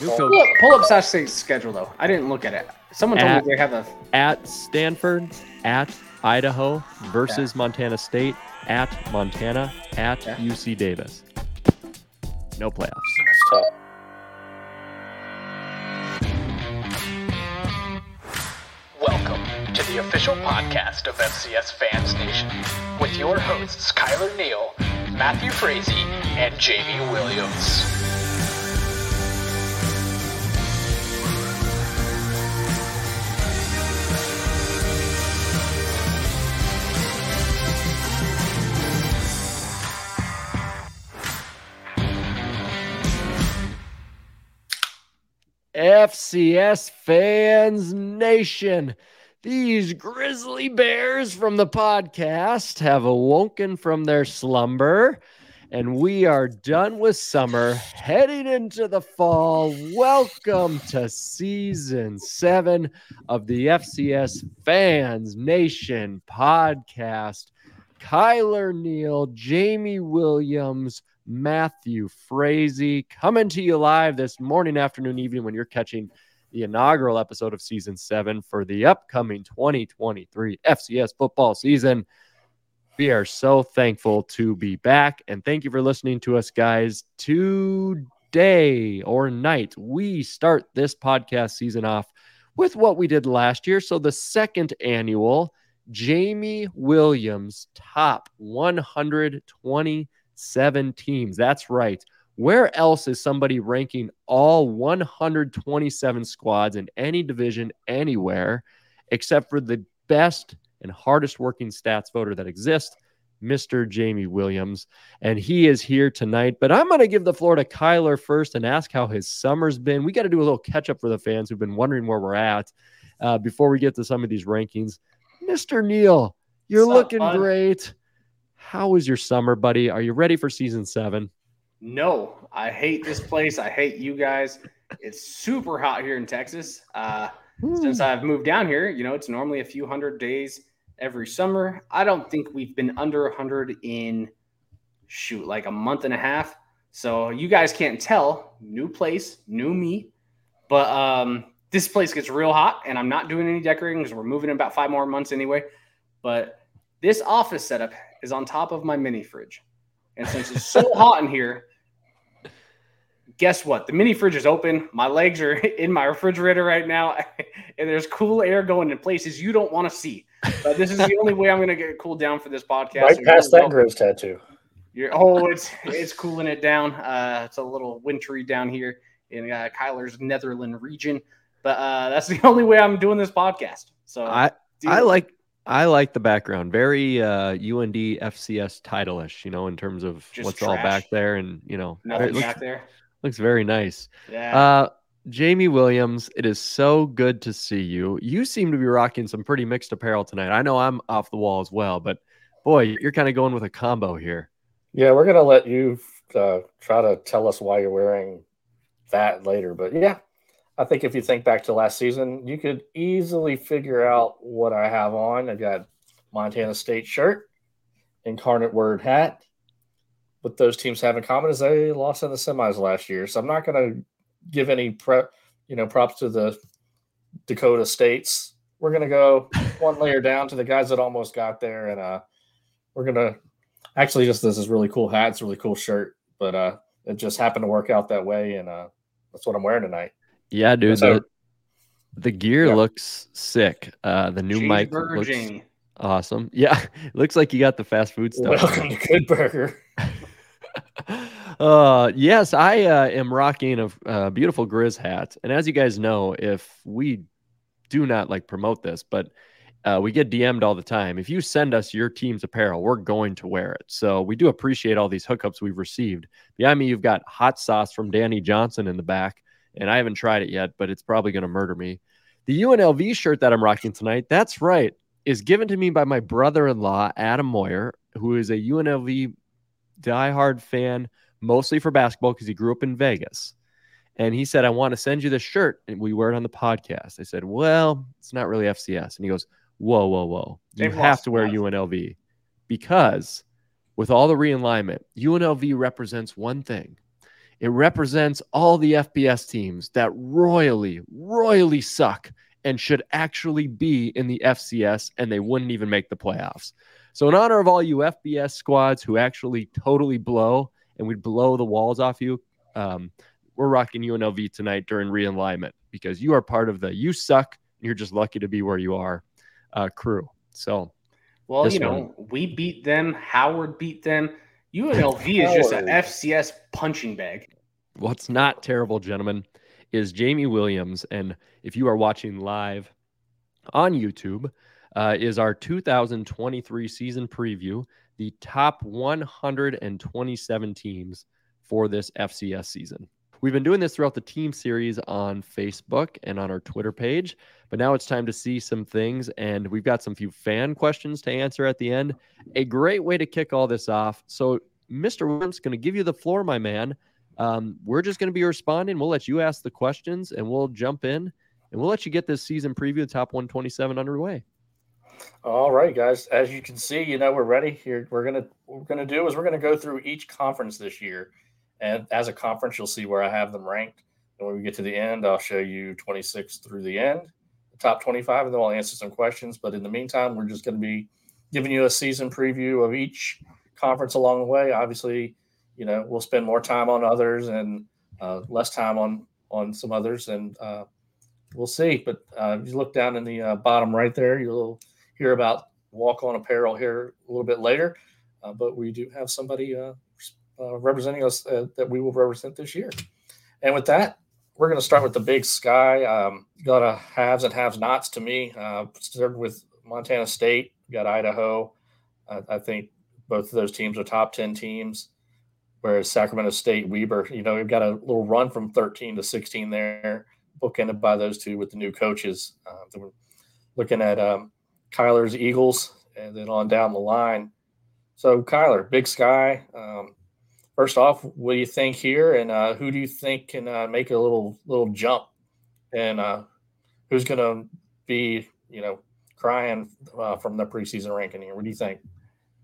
New Okay. coach Pull up, pull up Sac State's schedule though. I didn't look at it. Someone told At- me they have a. at Stanford, at Idaho versus Montana State, at Montana, at Yeah. UC Davis. No playoffs. That's tough. Welcome to the official podcast of FCS Fans Nation with your hosts Kylor Neal, Matthew Frazee, and Jamie Williams. FCS fans nation. These grizzly bears from the podcast have awoken from their slumber, and we are done with summer, heading into the fall. Welcome to season seven of the FCS Fans Nation podcast. Kylor Neal, Jamie Williams, Matthew Frazee coming to you live this morning, afternoon, evening when you're catching the inaugural episode of season seven for the upcoming 2023 FCS football season. We are so thankful to be back and thank you for listening to us, guys. Today or night, we start this podcast season off with what we did last year. So, the second annual Jamie Williams top 127 teams. That's right. Where else is somebody ranking all 127 squads in any division anywhere except for the best and hardest working stats voter that exists, Mr. Jamie Williams? And he is here tonight. But I'm going to give the floor to Kylor first and ask how his summer's been. We got to do a little catch up for the fans who've been wondering where we're at uh, before we get to some of these rankings. Mr. Neal, you're What's looking bud? great. How was your summer, buddy? Are you ready for season seven? No, I hate this place. I hate you guys. It's super hot here in Texas. Uh, since I've moved down here, you know, it's normally a few hundred days every summer. I don't think we've been under 100 in shoot like a month and a half. So you guys can't tell. New place, new me. But um, this place gets real hot, and I'm not doing any decorating because we're moving in about five more months anyway. But this office setup is on top of my mini fridge. And since it's so hot in here, guess what? The mini fridge is open. My legs are in my refrigerator right now, and there's cool air going in places you don't want to see. But this is the only way I'm going to get cooled down for this podcast. Right So past that welcome. Grizz tattoo. You're, oh, it's it's cooling it down. Uh, it's a little wintry down here in uh, Kylor's Netherland region, but uh, that's the only way I'm doing this podcast. So I I like I like the background. Very uh UND FCS title-ish, you know, in terms of Just what's all back there and you know nothing looks, back there. looks very nice. Yeah. Uh Jamie Williams, it is so good to see you. You seem to be rocking some pretty mixed apparel tonight. I know I'm off the wall as well, but boy, you're kind of going with a combo here. Yeah, we're gonna let you uh, try to tell us why you're wearing that later. But yeah, I think if you think back to last season, you could easily figure out what I have on. I've got Montana State shirt, incarnate word hat. What those teams have in common is they lost in the semis last year. So I'm not gonna give any prep, you know, props to the Dakota States. We're gonna go one layer down to the guys that almost got there, and uh, we're gonna actually just this is really cool hat. It's a really cool shirt, but uh, it just happened to work out that way, and uh, that's what I'm wearing tonight. Yeah, dude. So- the, the gear Yeah. looks sick. Uh the new mic looks awesome. Yeah, looks like you got the fast food stuff. Welcome to Good Burger. uh yes i uh, am rocking a, a beautiful grizz hat and as you guys know if we do not like promote this but uh, we get dm'd all the time if you send us your team's apparel we're going to wear it so we do appreciate all these hookups we've received behind me you've got hot sauce from danny johnson in the back and i haven't tried it yet but it's probably going to murder me the unlv shirt that i'm rocking tonight that's right is given to me by my brother-in-law adam moyer who is a unlv diehard fan mostly for basketball because he grew up in Vegas. And he said, I want to send you this shirt. And we wear it on the podcast. I said, Well, it's not really FCS. And he goes, Whoa, whoa, whoa. You They've have to wear. UNLV because with all the realignment, UNLV represents one thing It represents all the FBS teams that royally, royally suck and should actually be in the FCS and they wouldn't even make the playoffs. So, in honor of all you FBS squads who actually totally blow and we blow the walls off you, um, we're rocking UNLV tonight during realignment because you are part of the you suck and you're just lucky to be where you are uh, crew. So, well, you know, one. we beat them. Howard beat them. UNLV is just an FCS punching bag. What's not terrible, gentlemen, is Jamie Williams. And if you are watching live on YouTube, uh, is our 2023 season preview, the top 127 teams for this FCS season. We've been doing this throughout the team series on Facebook and on our Twitter page, but now it's time to see some things, and we've got some few fan questions to answer at the end. A great way to kick all this off. So, Mr. Williams, going to give you the floor, my man. Um, we're just going to be responding. We'll let you ask the questions, and we'll jump in, and we'll let you get this season preview, the top 127, underway. All right, guys. As you can see, you know we're ready here. We're gonna we're gonna do is we're gonna go through each conference this year, and as a conference, you'll see where I have them ranked. And when we get to the end, I'll show you 26 through the end, the top 25, and then I'll answer some questions. But in the meantime, we're just going to be giving you a season preview of each conference along the way. Obviously, you know we'll spend more time on others and uh, less time on on some others, and uh, we'll see. But uh, if you look down in the uh, bottom right there, you'll hear about walk on apparel here a little bit later. Uh, but we do have somebody uh, representing us that we will represent this year. And with that, we're going to start with the big sky. Um, got a haves and haves nots to me. Uh, started with Montana State, got Idaho. I think both of those teams are top 10 teams. Whereas Sacramento State, Weber, you know, we've got a little run from 13 to 16 there, bookended by those two with the new coaches. Uh, we're looking at um, Kylor's Eagles and then on down the line. So, Kylor, Big Sky, um, first off, what do you think here, and uh, who do you think can uh, make a little little jump, and uh, who's going to be you know crying uh, from the preseason ranking here? What do you think?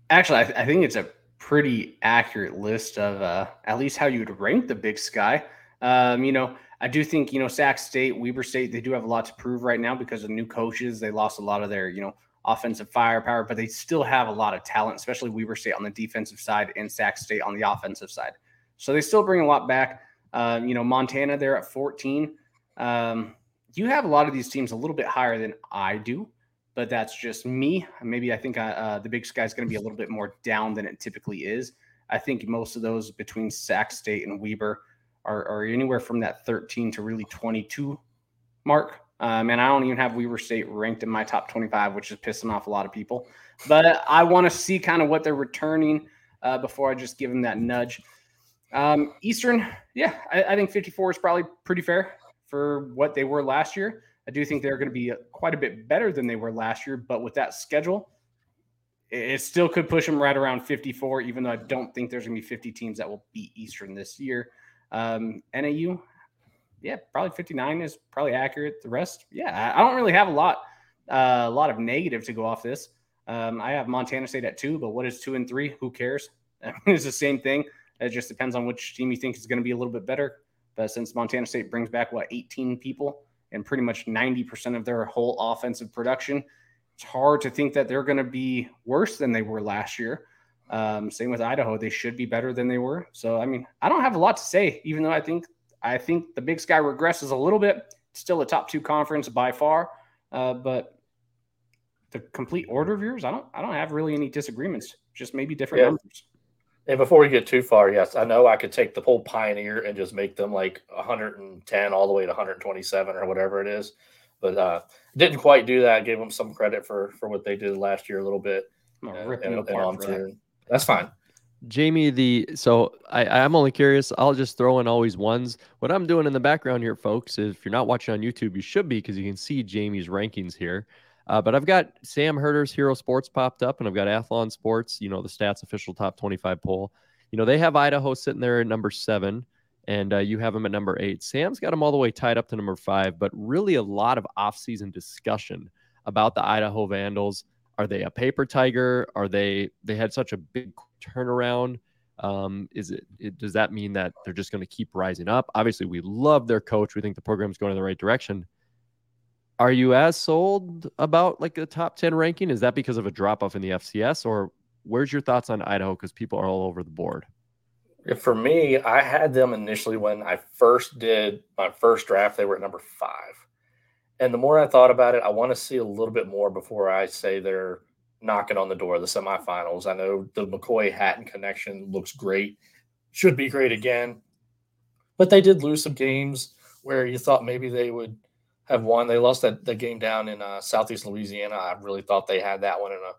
Actually, I, th- I think it's a pretty accurate list of uh, at least how you would rank the Big Sky. Um, you know, I do think you know Sac State, Weber State, they do have a lot to prove right now because of new coaches. They lost a lot of their you know offensive firepower, but they still have a lot of talent, especially Weber State on the defensive side and Sac State on the offensive side. So they still bring a lot back. Uh, you know, Montana, they're at 14. Um, you have a lot of these teams a little bit higher than I do, but that's just me. Maybe I think uh, the Big Sky is going to be a little bit more down than it typically is. I think most of those between Sac State and Weber are, are anywhere from that 13 to really 22 mark. Um, and I don't even have Weber State ranked in my top 25, which is pissing off a lot of people. But I want to see kind of what they're returning uh, before I just give them that nudge. Um, Eastern, yeah, I, I, think 54 is probably pretty fair for what they were last year. I do think they're going to be quite a bit better than they were last year, but with that schedule, it still could push them right around 54, even though I don't think there's going to be 50 teams that will beat Eastern this year. Um, NAU, yeah, probably 59 is probably accurate. The rest, yeah, I don't really have a lot, uh, a lot of negative to go off this. Um, I have Montana State at two, but what is two and three? Who cares? it's the same thing. It just depends on which team you think is going to be a little bit better. But since Montana State brings back what 18 people and pretty much 90% of their whole offensive production, it's hard to think that they're going to be worse than they were last year. Um, same with Idaho; they should be better than they were. So, I mean, I don't have a lot to say, even though I think I think the Big Sky regresses a little bit. Still a top two conference by far, uh, but the complete order of yours, I don't, I don't have really any disagreements. Just maybe different yeah. numbers. And before we get too far, yes, I know I could take the whole Pioneer and just make them like 110 all the way to 127 or whatever it is, but uh, didn't quite do that. I gave them some credit for for what they did last year a little bit. Uh, and, and that. That's fine. Jamie, the so I, I'm only curious. I'll just throw in always ones. What I'm doing in the background here, folks, is if you're not watching on YouTube, you should be because you can see Jamie's rankings here. Uh, but I've got Sam Herder's Hero Sports popped up, and I've got Athlon Sports, you know, the stats official top 25 poll. You know, they have Idaho sitting there at number seven, and uh, you have them at number eight. Sam's got them all the way tied up to number five, but really a lot of offseason discussion about the Idaho Vandals. Are they a paper tiger? Are they, they had such a big turnaround. Um, is it, it does that mean that they're just going to keep rising up? Obviously, we love their coach. We think the program's going in the right direction. Are you as sold about like a top 10 ranking? Is that because of a drop off in the FCS or where's your thoughts on Idaho? Because people are all over the board. For me, I had them initially when I first did my first draft. They were at number five. And the more I thought about it, I want to see a little bit more before I say they're knocking on the door of the semifinals. I know the McCoy Hatten connection looks great, should be great again. But they did lose some games where you thought maybe they would have won. They lost that, that game down in uh, Southeast Louisiana. I really thought they had that one in a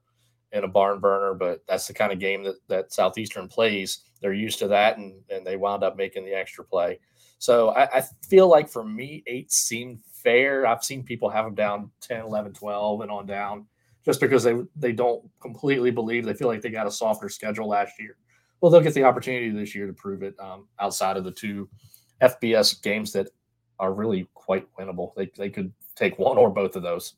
in a barn burner, but that's the kind of game that, that Southeastern plays. They're used to that, and, and they wound up making the extra play. So I, I feel like for me, eight seemed fair. I've seen people have them down 10, 11, 12, and on down just because they, they don't completely believe they feel like they got a softer schedule last year. Well, they'll get the opportunity this year to prove it um, outside of the two FBS games that are really quite winnable. They, they could take one or both of those.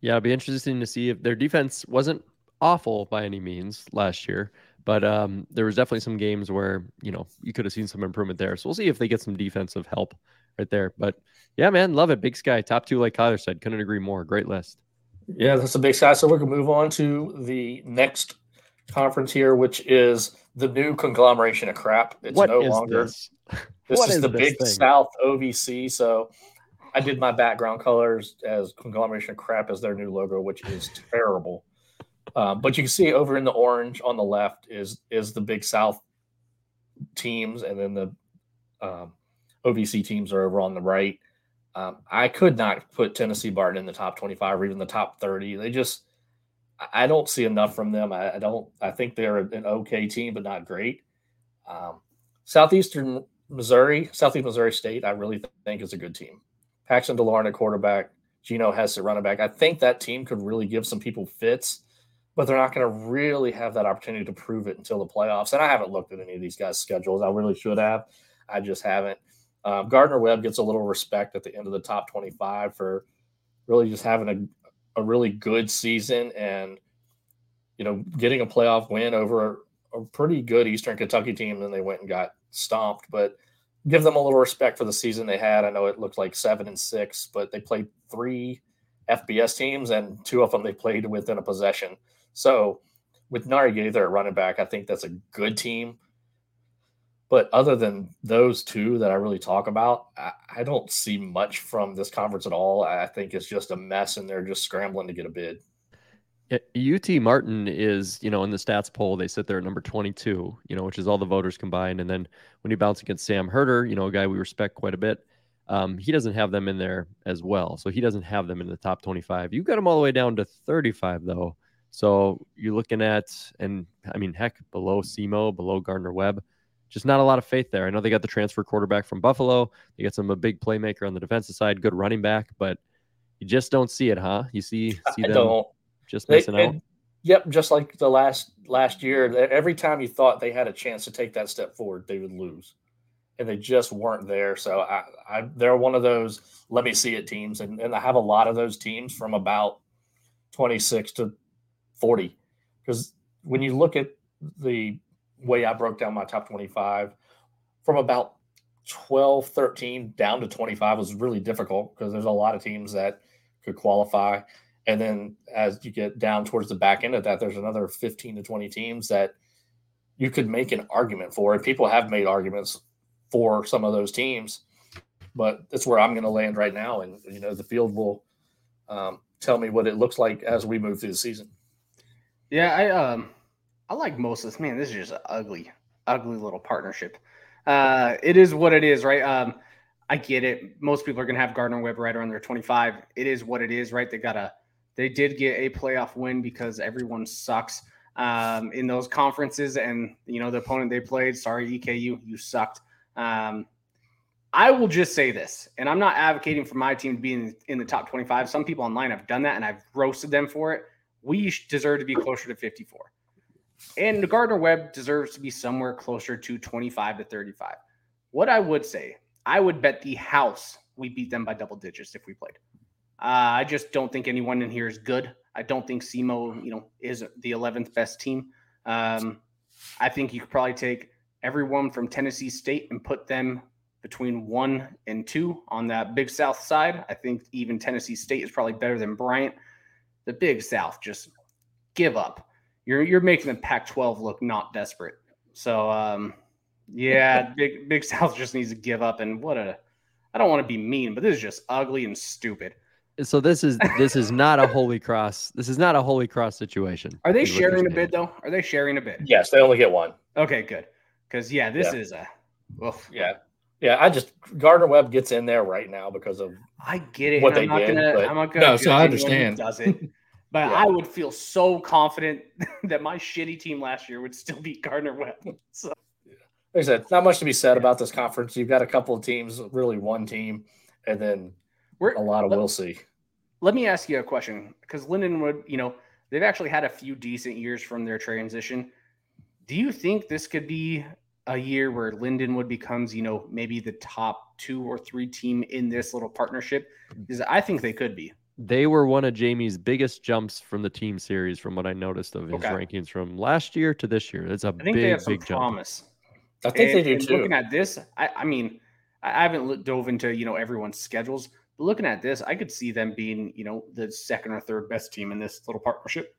Yeah, it'd be interesting to see if their defense wasn't awful by any means last year, but um, there was definitely some games where you know you could have seen some improvement there. So we'll see if they get some defensive help right there. But yeah, man, love it. Big Sky, top two, like Kylor said, couldn't agree more. Great list. Yeah, that's a big sky. So we're gonna move on to the next conference here, which is the new conglomeration of crap. It's what no is longer this? What is, is the Big thing? South OVC. So I did my background colors as conglomeration of crap as their new logo, which is terrible. Um, but you can see over in the orange on the left is is the Big South teams, and then the um, OVC teams are over on the right. Um, I could not put Tennessee Martin in the top 25 or even the top 30. They just, I- I don't see enough from them. I, I don't, I think they're an okay team, but not great. Um, Southeastern Missouri, Southeast Missouri State, I really think is a good team. Paxton DeLaurent at quarterback, Geno Hess at running back. I think that team could really give some people fits, but they're not going to really have that opportunity to prove it until the playoffs. And I haven't looked at any of these guys' schedules. I really should have. I just haven't. Um, Gardner Webb gets a little respect at the end of the top 25 for really just having a, a really good season and, you know, getting a playoff win over a, a pretty good Eastern Kentucky team. Then they went and got stomped, but give them a little respect for the season they had. I know it looked like seven and six, but they played three FBS teams and two of them they played within a possession. So with Narii Gaither at running back, I think that's a good team. But other than those two that I really talk about, I, I don't see much from this conference at all. I think it's just a mess, and they're just scrambling to get a bid. UT Martin is, you know, in the stats poll, they sit there at number 22, you know, which is all the voters combined. And then when you bounce against Sam Herder, you know, a guy we respect quite a bit, um, he doesn't have them in there as well. So he doesn't have them in the top 25. You've got them all the way down to 35, though. So you're looking at, and I mean, heck, below SEMO, below Gardner Webb, just not a lot of faith there. I know they got the transfer quarterback from Buffalo. They got some a big playmaker on the defensive side, good running back, but you just don't see it, huh? You see, see I them just They- out. and- yep, just like the last last year, every time you thought they had a chance to take that step forward, they would lose, and they just weren't there. So I, I they're one of those let me see it teams, and, and I have a lot of those teams from about twenty six to forty, because when you look at the way I broke down my top twenty five, from about 12, 13 down to 25 was really difficult because there's a lot of teams that could qualify. And then as you get down towards the back end of that, there's another 15 to 20 teams that you could make an argument for. And people have made arguments for some of those teams, but that's where I'm going to land right now. And, you know, the field will um, tell me what it looks like as we move through the season. Yeah, I um I like most of this. Man, this is just an ugly, ugly little partnership. Uh it is what it is, right? Um I get it. Most people are gonna have Gardner Webb right around their 25. It is what it is, right? They got a they did get a playoff win because everyone sucks um in those conferences and you know the opponent they played. Sorry, EKU, you sucked. Um I will just say this, and I'm not advocating for my team to be in, in the top 25. Some people online have done that, and I've roasted them for it. We deserve to be closer to 54. And Gardner Webb deserves to be somewhere closer to 25 to 35. What I would say, I would bet the house we beat them by double digits if we played. Uh, I just don't think anyone in here is good. I don't think SEMO, you know, is the 11th best team. Um, I think you could probably take everyone from Tennessee State and put them between one and two on that Big South side. I think even Tennessee State is probably better than Bryant. The Big South just give up. You're you're making the Pac-12 look not desperate. So um, yeah, Big Big South just needs to give up. And what a I don't want to be mean, but this is just ugly and stupid. So this is this is not a holy cross. This is not a holy cross situation. Are they sharing a bid though? Are they sharing a bid? Yes, they only get one. Okay, good. Because yeah, this Yeah. is a. oof. Yeah. Yeah, I just Gardner Webb gets in there right now because of I get it. What and I'm they not did, gonna. but- I'm not gonna. No, so I understand. Does it? But Yeah. I would feel so confident that my shitty team last year would still beat Gardner Webb. So like I said, not much to be said about this conference. You've got a couple of teams, really one team, and then we're a lot of let- we'll see. Let me ask you a question because Lindenwood, you know, they've actually had a few decent years from their transition. Do you think this could be a year where Lindenwood becomes, you know, maybe the top two or three team in this little partnership? Because I think they could be. They were one of Jamie's biggest jumps from the team series, from what I noticed of his Okay. rankings from last year to this year. It's a I think they big, have some big jump. promise. I think And- they do too. Looking at this, I, I mean, I I haven't dove into you know everyone's schedules, but looking at this, I could see them being you know the second or third best team in this little partnership.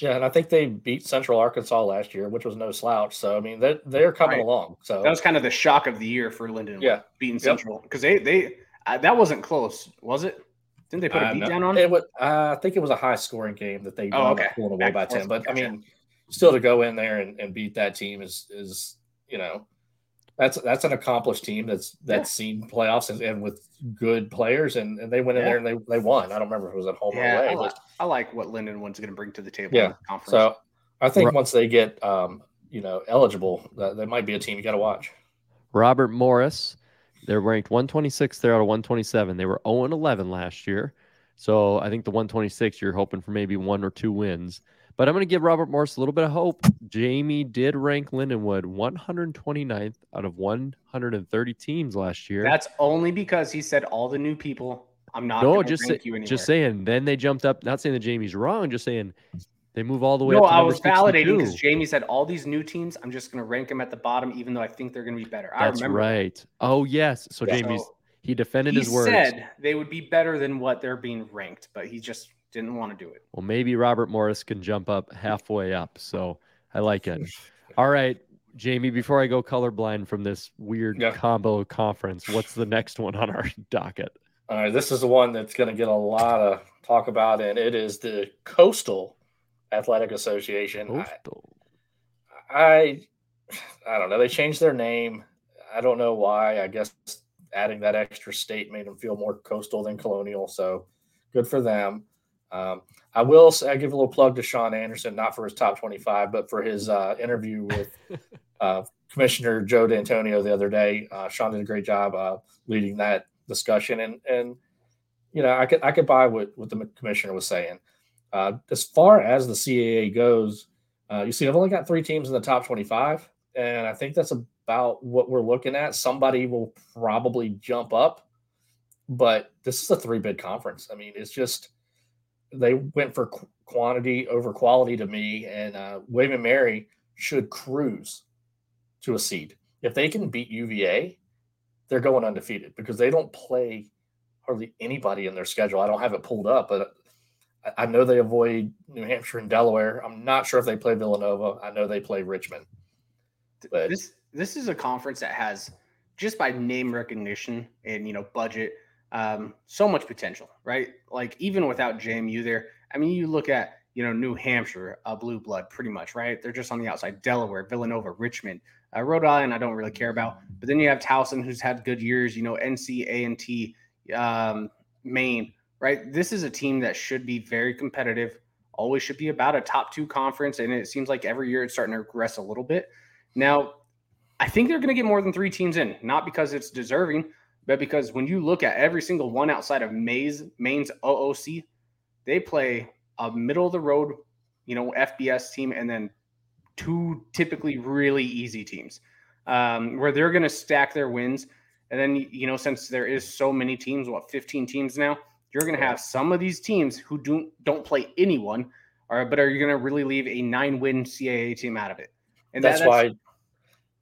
Yeah, and I think they beat Central Arkansas last year, which was no slouch. So I mean, they're they're coming Right. along. So That was kind of the shock of the year for Linden. Yeah. beating Central because they they uh, that wasn't close, was it? Didn't they put a Uh, beat no. down on? it was, uh, I think it was a high scoring game that they Oh, wound up okay. pulling away Back by and forth. ten. But I Gotcha. mean, still to go in there and, and beat that team is is you know that's that's an accomplished team that's that's seen playoffs and, and with good players and, and they went in Yeah. there and they, they won. I don't remember if it was at home yeah, or I, away. like, but- I like what Lindenwood's going to bring to the table. Yeah, in the conference. So I think Right. once they get um, you know eligible, that they might be a team you got to watch. Robert Morris, they're ranked 126 They're out of 127. They were 0 and 11 last year. So I think the 126, you're hoping for maybe one or two wins. But I'm going to give Robert Morris a little bit of hope. Jamie did rank Lindenwood 129th out of 130 teams last year. that's only because he said all the new people. I'm not. no, just rank say, you just saying. Then they jumped up. Not saying that Jamie's wrong. Just saying they move all the way No, up. To I was validating because 62. Jamie said all these new teams. I'm just going to rank them at the bottom, even though I think they're going to be better. I That's remember. right. Oh yes. So Yeah. Jamie's So he defended he his words. He said they would be better than what they're being ranked, but he just didn't want to do it. Well, maybe Robert Morris can jump up halfway up. So I like it. All right, Jamie, before I go colorblind from this weird Yeah. combo conference, what's the next one on our docket? All right, this is the one that's going to get a lot of talk about, and it is the Coastal Athletic Association. I, Coastal. I, I don't know. They changed their name. I don't know why. I guess adding that extra state made them feel more coastal than colonial. So good for them. Um, I will say, I give a little plug to Sean Anderson, not for his top 25, but for his uh, interview with uh, Commissioner Joe D'Antonio the other day. Uh, Sean did a great job uh, leading that discussion, and and you know I could I could buy what what the commissioner was saying. Uh, as far as the CAA goes, uh, you see, I've only got three teams in the top 25, and I think that's about what we're looking at. Somebody will probably jump up, but this is a three bid conference. I mean, it's just they went for qu- quantity over quality to me, and uh, William and Mary should cruise to a seed. If they can beat UVA, they're going undefeated because they don't play hardly anybody in their schedule. I don't have it pulled up, but I- I know they avoid New Hampshire and Delaware. I'm not sure if they play Villanova. I know they play Richmond. But- this this is a conference that has just by name recognition and you know budget um, so much potential, right? Like even without JMU there, I mean, you look at you know New Hampshire, uh, blue blood, pretty much, right? They're just on the outside. Delaware, Villanova, Richmond, uh, Rhode Island, I don't really care about, but then you have Towson, who's had good years. You know, NC, A and T, um, Maine, right? This is a team that should be very competitive. Always should be about a top two conference, and it seems like every year it's starting to regress a little bit. Now, I think they're going to get more than three teams in, not because it's deserving, but because when you look at every single one outside of Mays, Maine's OOC, they play a middle of the road, you know, FBS team, and then two typically really easy teams um, where they're going to stack their wins. And then, you know, since there is so many teams, what, 15 teams now, you're going to have some of these teams who don't don't play anyone, or but are you going to really leave a nine win CAA team out of it? And that- that's, why.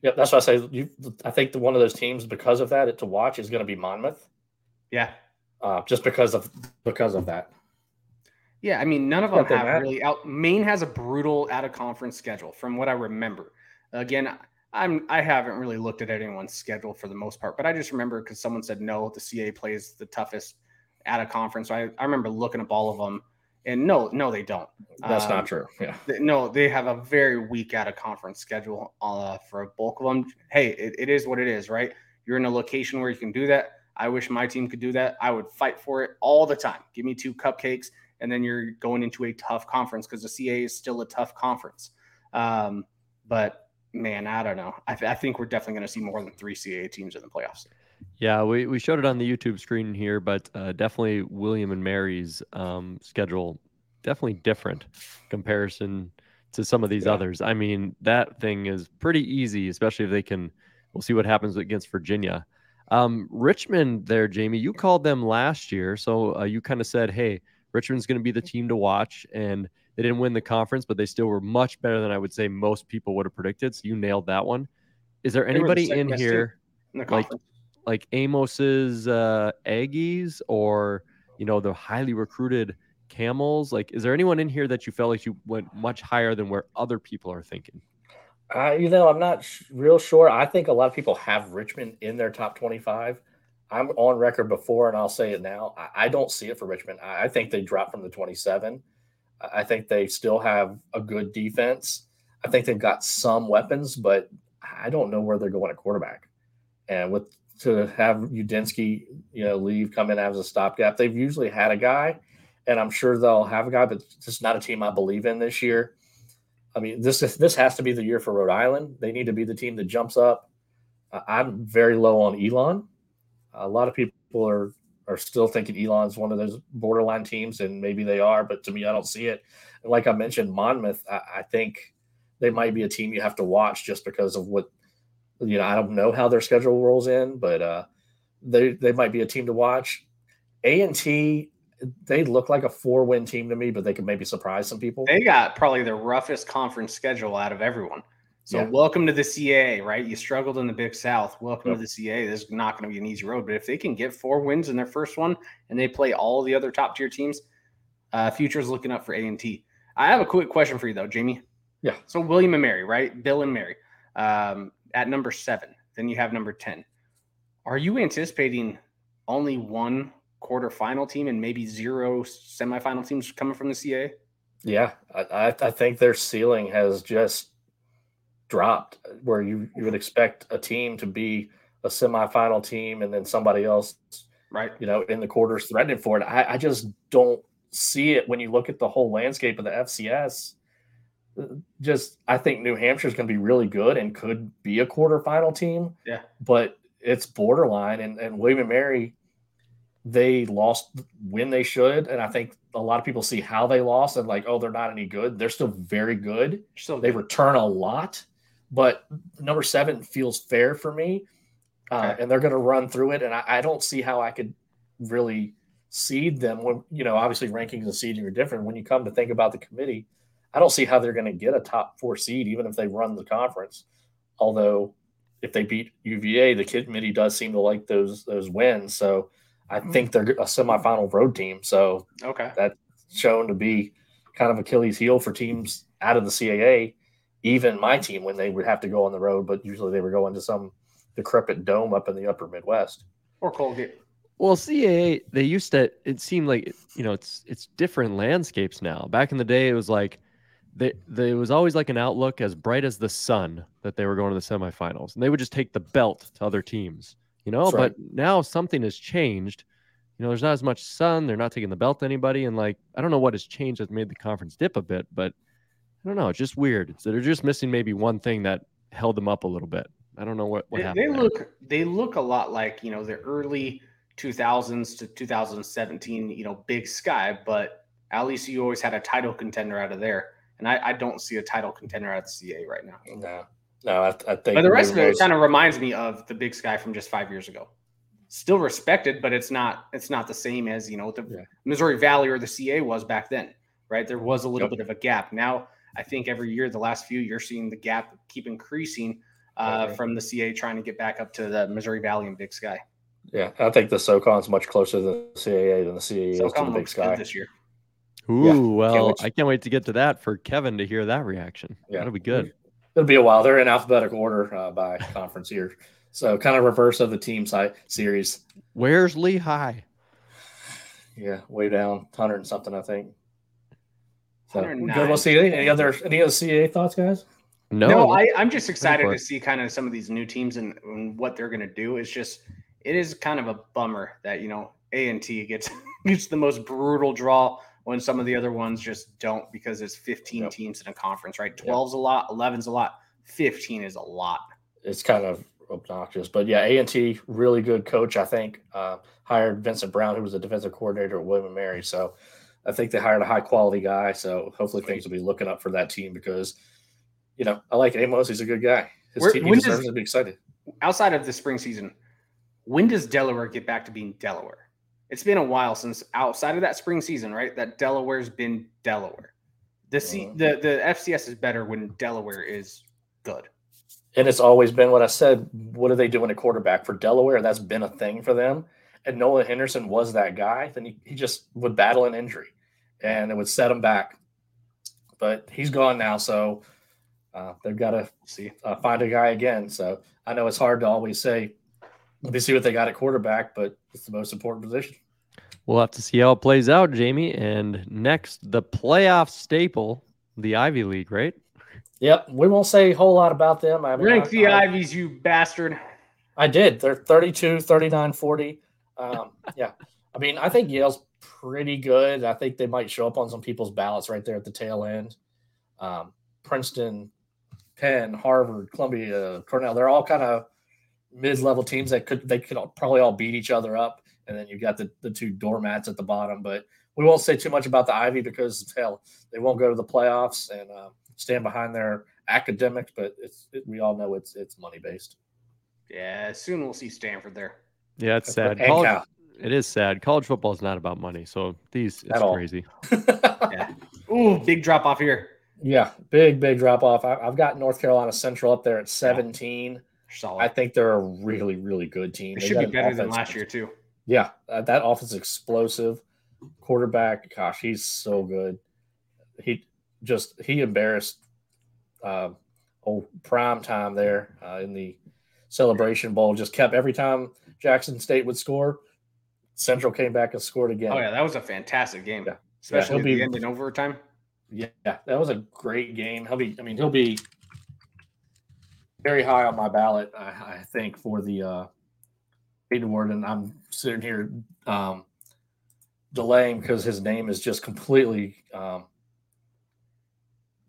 Yeah, that's why I say you. I think the, one of those teams because of that to watch is going to be Monmouth, yeah, uh, just because of because of that. yeah. I mean, none of them have really out. Maine has a brutal out of conference schedule, from what I remember. Again, I'm I haven't really looked at anyone's schedule for the most part, but I just remember because someone said no, the CA plays the toughest out of conference. So I, I remember looking up all of them, and no, no, they don't. That's Um, not true. Yeah, Th- No, they have a very weak out of conference schedule uh, for a bulk of them. Hey, it, it is what it is, right? You're in a location where you can do that. I wish my team could do that. I would fight for it all the time. Give me two cupcakes, and then you're going into a tough conference because the CA is still a tough conference. Um, but man, I don't know. I, th- I think we're definitely going to see more than three CA teams in the playoffs. Yeah, we, we showed it on the YouTube screen here, but uh, definitely William and Mary's um, schedule definitely different comparison to some of these Yeah. others. I mean, that thing is pretty easy, especially if they can. We'll see what happens against Virginia. Um, Richmond, there, Jamie, you called them last year, so uh, you kind of said, "Hey, Richmond's going to be the team to watch," and they didn't win the conference, but they still were much better than I would say most people would have predicted. So you nailed that one. Is there were the anybody in here? In Like-. Like Amos's uh, Aggies or you know the highly recruited Camels? Like, is there anyone in here that you felt like you went much higher than where other people are thinking? uh, you know, I'm not sh- real sure. I think a lot of people have Richmond in their top 25. I'm on record before, and I'll say it now. I, I don't see it for Richmond. I, I think they dropped from the 27. I I think they still have a good defense. I think they've got some weapons, but I don't know where they're going at quarterback. And with to have Udinski, you know, leave, come in as a stopgap, they've usually had a guy, and I'm sure they'll have a guy, but it's just not a team I believe in this year. I mean, this is, this has to be the year for Rhode Island. They need to be the team that jumps up. I'm very low on Elon. A lot of people are are still thinking Elon's one of those borderline teams, and maybe they are, but to me, I don't see it. And like I mentioned, Monmouth, I, I think they might be a team you have to watch just because of what you know. I don't know how their schedule rolls in, but uh, they they might be a team to watch. A and T, they look like a four win team to me, but they could maybe surprise some people. They got probably the roughest conference schedule out of everyone. So Yeah. welcome to the CA, right? You struggled in the Big South. Welcome Yep. to the CA. This is not going to be an easy road, but if they can get four wins in their first one and they play all the other top tier teams, uh, future's looking up for A and T. I have a quick question for you though, Jamie. Yeah. So William and Mary, right? Bill and Mary, um, at number seven. Then you have number ten. Are you anticipating only one quarterfinal team and maybe zero semifinal teams coming from the CA? Yeah, I, I, I think their ceiling has just dropped where you, you would expect a team to be a semifinal team and then somebody else, Right. you know, in the quarters threatening for it. I, I just don't see it when you look at the whole landscape of the FCS. Just, I think New Hampshire is going to be really good and could be a quarterfinal team. Yeah. But it's borderline. And, and William and Mary, they lost when they should. And I think a lot of people see how they lost and like, oh, they're not any good. They're still very good. So They return a lot, but number seven feels fair for me. Uh, Okay. and they're going to run through it. And I, I don't see how I could really seed them when, you know, obviously rankings and seeding are different. When you come to think about the committee, I don't see how they're going to get a top four seed, even if they run the conference. Although, if they beat UVA, the kid committee does seem to like those those wins. So I mm-hmm. think they're a semifinal road team. So okay. That's shown to be kind of Achilles heel for teams out of the CAA. Even my team, when they would have to go on the road, but usually they were going to some decrepit dome up in the upper Midwest. Or Colgate. Well, CAA they used to. It seemed like you know it's it's different landscapes now. Back in the day, it was like they, was always like an outlook as bright as the sun that they were going to the semifinals, and they would just take the belt to other teams. You know, That's right. but now something has changed. You know, there's not as much sun. They're not taking the belt to anybody, and like I don't know what has changed that's made the conference dip a bit, but I don't know. It's just weird. so they're just missing maybe one thing that held them up a little bit. I don't know what what They, happened. they look they look a lot like you know the early 2000s to 2017 you know Big Sky, but at least you always had a title contender out of there, and I, I don't see a title contender at CA right now. No, no, I, I think. But the rest of it kind of reminds me of the Big Sky from just five years ago. Still respected, but it's not it's not the same as you know the Yeah. Missouri Valley or the CA was back then, right? There was a little Yep. bit of a gap. Now I think every year, the last few, you're seeing the gap keep increasing uh, Okay. from the CA trying to get back up to the Missouri Valley and Big Sky. Yeah, I think the SoCon's much closer to the CAA than the CAA is to the Big Sky. this year. Ooh, well, wait to- I can't wait to get to that for Kevin to hear that reaction. Yeah. That'll be good. It'll be a while. They're in alphabetical order uh, by conference here, so kind of reverse of the team site series. Where's Lehigh? Yeah, way down, hundred and something, I think. So 109. good. We'll see. Any other any other CAA thoughts, guys? No, No, I, I'm just excited to see kind of some of these new teams and, and what they're going to do. It's just, it is kind of a bummer that you know A and T gets gets the most brutal draw when some of the other ones just don't because it's 15 Yep. teams in a conference, right? 12's a lot, 11's a lot, 15 is a lot. It's kind of obnoxious, but yeah, A and T really good coach. I think uh, hired Vincent Brown, who was a defensive coordinator at William and Mary. So I think they hired a high quality guy. So hopefully things will be looking up for that team because you know I like Amos. He's a good guy. His Where- team he deserves does- to be excited. Outside of the spring season, when does Delaware get back to being Delaware? It's been a while since outside of that spring season, right? That Delaware's been Delaware. The C, Mhm. the the FCS is better when Delaware is good. And it's always been what I said. What are they doing at quarterback for Delaware? That's been a thing for them. And Noah Henderson was that guy. Then he, he just would battle an injury and it would set him back. But he's gone now. So uh, they've got to See, uh, find a guy again. So I know it's hard to always say, let me see what they got at quarterback, but it's the most important position. We'll have to see how it plays out, Jamie. And next, the playoff staple, the Ivy League, right? Yep. We won't say a whole lot about them. I mean, rank the I- Ivies, you bastard. I did. They're 32, 39, 40. Um, yeah. I mean, I think Yale's pretty good. I think they might show up on some people's ballots right there at the tail end. Um, Princeton, Penn, Harvard, Columbia, Cornell, they're all kind of mid-level teams that could they could all, probably all beat each other up. And then you've got the, the two doormats at the bottom. But we won't say too much about the Ivy because hell, they won't go to the playoffs and uh, stand behind their academics. But it's it, we all know it's it's money based. Yeah, soon we'll see Stanford there. Yeah, it's sad. College, it is sad. College football is not about money. So these, it's At all. crazy. Ooh, big drop off here. Yeah, big, big drop off. I, I've got North Carolina Central up there at 17. Solid. I think they're a really, really good team. it They should be better than last year too. Yeah, uh, that offense explosive. Quarterback, gosh, he's so good. He just he embarrassed uh, old prime time there uh, in the Celebration Bowl. Just kept every time Jackson State would score, Central came back and scored again. Oh yeah, that was a fantastic game, Yeah. especially he'll at be- the end in overtime. Yeah, that was a great game. He'll be, I mean, he'll be very high on my ballot, I, I think, for the uh, Payton Award. And I'm sitting here um, delaying because his name is just completely um,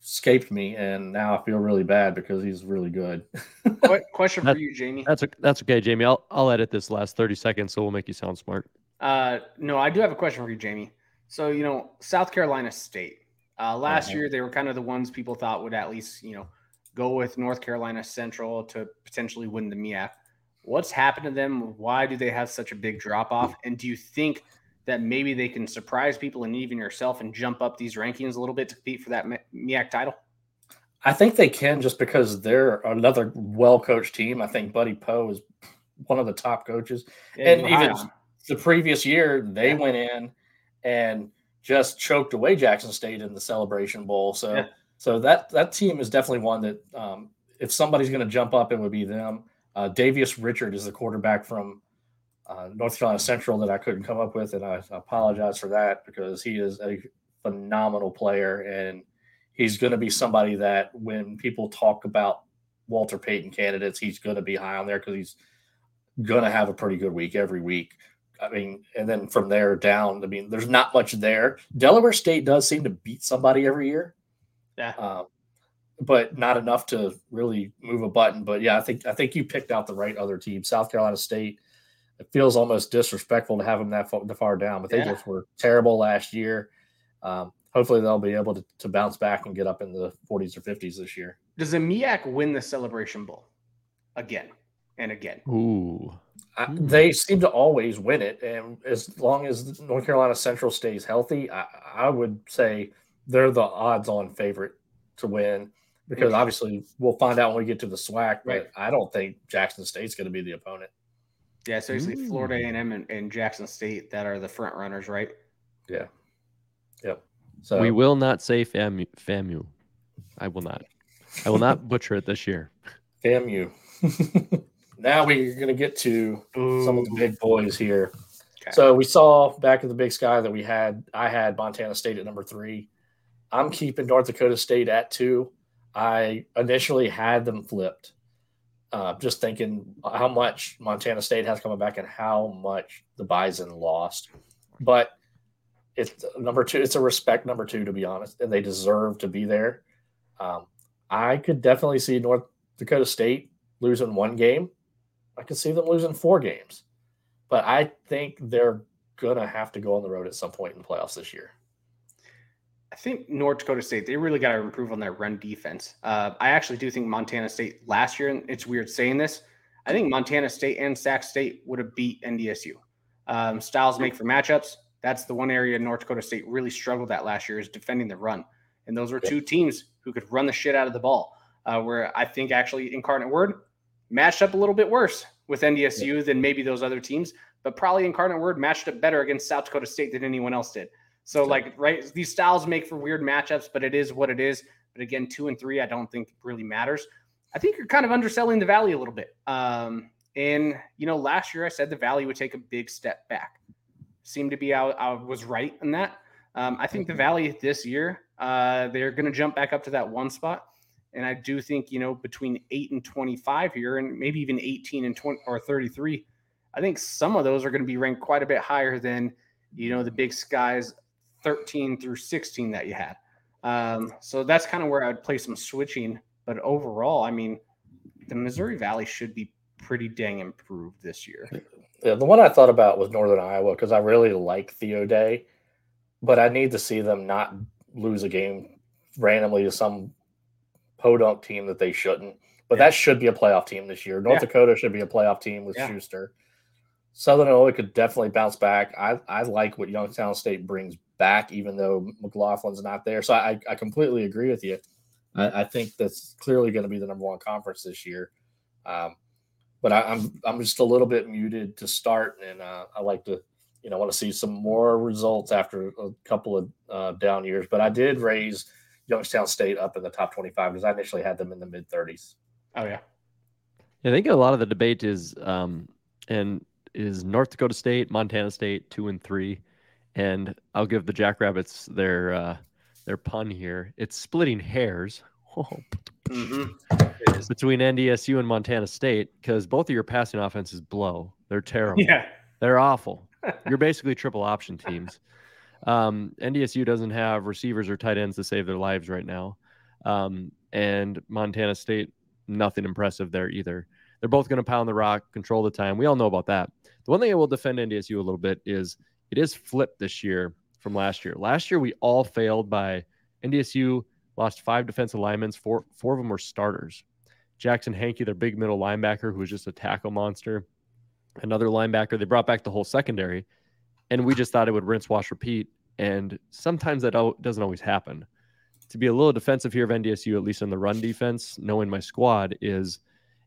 escaped me. And now I feel really bad because he's really good. Question for you, Jamie. That's o- that's okay, Jamie. I'll I'll edit this last thirty seconds, so we'll make you sound smart. Uh, no, I do have a question for you, Jamie. So you know, South Carolina State. Uh, last Mhm. year they were kind of the ones people thought would at least you know go with North Carolina Central to potentially win the MEAC. What's happened to them? Why do they have such a big drop off? And do you think that maybe they can surprise people and even yourself and jump up these rankings a little bit to compete for that MEAC title? I think they can just because they're another well coached team. I think Buddy Pough is one of the top coaches. And even- on the previous year they Yeah. went in and just choked away Jackson State in the Celebration Bowl. So Yeah. So that that team is definitely one that um, if somebody's going to jump up, it would be them. Uh, Davius Richard is the quarterback from uh, North Carolina Central that I couldn't come up with, and I apologize for that because he is a phenomenal player and he's going to be somebody that when people talk about Walter Payton candidates, he's going to be high on there because he's going to have a pretty good week every week. I mean, and then from there down, I mean, there's not much there. Delaware State does seem to beat somebody every year, Yeah. um, but not enough to really move a button. But yeah, I think I think you picked out the right other team. South Carolina State. It feels almost disrespectful to have them that far, that far down, but they Yeah. just were terrible last year. Um, hopefully, they'll be able to, to bounce back and get up in the 40s or 50s this year. Does the MEAC win the Celebration Bowl again and again? Ooh, I, Hmm. they seem to always win it, and as long as North Carolina Central stays healthy, I, I would say they're the odds-on favorite to win because mm-hmm. obviously we'll find out when we get to the SWAC. But Right. I don't think Jackson State's going to be the opponent. Yeah, so basically Ooh. Mm. Florida A&M and, and Jackson State that are the front runners, right? Yeah. Yep. So we will not say FAMU. FAMU. I will not. I will not butcher it this year. FAMU. now we're going to get to some of the big boys here. Okay. So we saw back in the Big Sky that we had. I had Montana State at number three. I'm keeping North Dakota State at two. I initially had them flipped, uh, just thinking how much Montana State has coming back and how much the Bison lost. But it's number two. It's a respect number two, to be honest, and they deserve to be there. Um, I could definitely see North Dakota State losing one game. I could see them losing four games, but I think they're gonna have to go on the road at some point in the playoffs this year. I think North Dakota State, they really got to improve on their run defense. Uh, I actually do think Montana State last year, and it's weird saying this, I think Montana State and Sac State would have beat NDSU. Um, styles make for matchups. That's the one area North Dakota State really struggled at last year is defending the run. And those were two teams who could run the shit out of the ball. Uh, where I think actually Incarnate Word matched up a little bit worse with NDSU than maybe those other teams, but probably Incarnate Word matched up better against South Dakota State than anyone else did. So like right, these styles make for weird matchups, but it is what it is. But again, two and three, I don't think really matters. I think you're kind of underselling the Valley a little bit. Um, and you know, last year I said the Valley would take a big step back. Seemed to be I, I was right in that. Um, I think the Valley this year uh, they're going to jump back up to that one spot, and I do think you know between eight and twenty-five here, and maybe even eighteen and twenty or thirty-three. I think some of those are going to be ranked quite a bit higher than you know the Big Skies 13 through 16 that you had. Um, so that's kind of where I'd play some switching. But overall, I mean, the Missouri Valley should be pretty dang improved this year. Yeah, the one I thought about was Northern Iowa because I really like Theo Day, but I need to see them not lose a game randomly to some podunk team that they shouldn't. But Yeah. that should be a playoff team this year. North Yeah. Dakota should be a playoff team with Yeah. Schuster. Southern Illinois could definitely bounce back. I, I like what Youngstown State brings back, even though McLaughlin's not there. So I, I completely agree with you. I, I think that's clearly going to be the number one conference this year. Um, but I, I'm I'm just a little bit muted to start, and uh, I like to, you know, want to see some more results after a couple of uh, down years. But I did raise Youngstown State up in the top 25 because I initially had them in the mid 30s. Oh yeah, I think a lot of the debate is um and is North Dakota State, Montana State, two and three, and I'll give the Jackrabbits their uh, their pun here. It's splitting hairs Mhm. between NDSU and Montana State because both of your passing offenses blow. They're terrible. yeah, They're awful. You're basically triple option teams. Um, NDSU doesn't have receivers or tight ends to save their lives right now. Um, and Montana State, nothing impressive there either. They're both going to pound the rock, control the time. We all know about that. The one thing I will defend NDSU a little bit is it is flipped this year from last year. Last year, we all failed by NDSU lost five defensive linemen. Four, four of them were starters. Jackson Hankey, their big middle linebacker, who was just a tackle monster another linebacker. They brought back the whole secondary, and we just thought it would rinse, wash, repeat. And sometimes that doesn't always happen. To be a little defensive here of NDSU, at least in the run defense, knowing my squad is,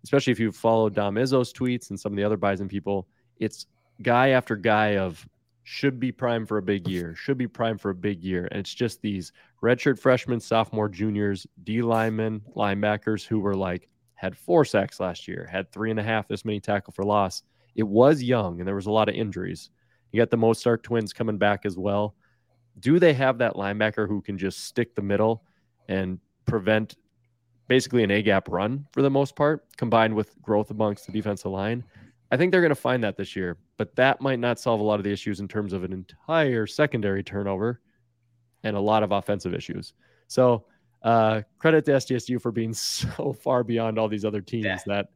especially if you follow Dom Izzo's tweets and some of the other Bison people, it's guy after guy of should be prime for a big year, should be prime for a big year. And it's just these redshirt freshmen, sophomore, juniors, D linemen, linebackers who were like, had four sacks last year, had three and a half this many tackle for loss it was young and there was a lot of injuries. You got the Mozart twins coming back as well. Do they have that linebacker who can just stick the middle and prevent basically an A gap run for the most part, combined with growth amongst the defensive line? I think they're going to find that this year, but that might not solve a lot of the issues in terms of an entire secondary turnover and a lot of offensive issues. So, uh, credit to SDSU for being so far beyond all these other teams Yeah. that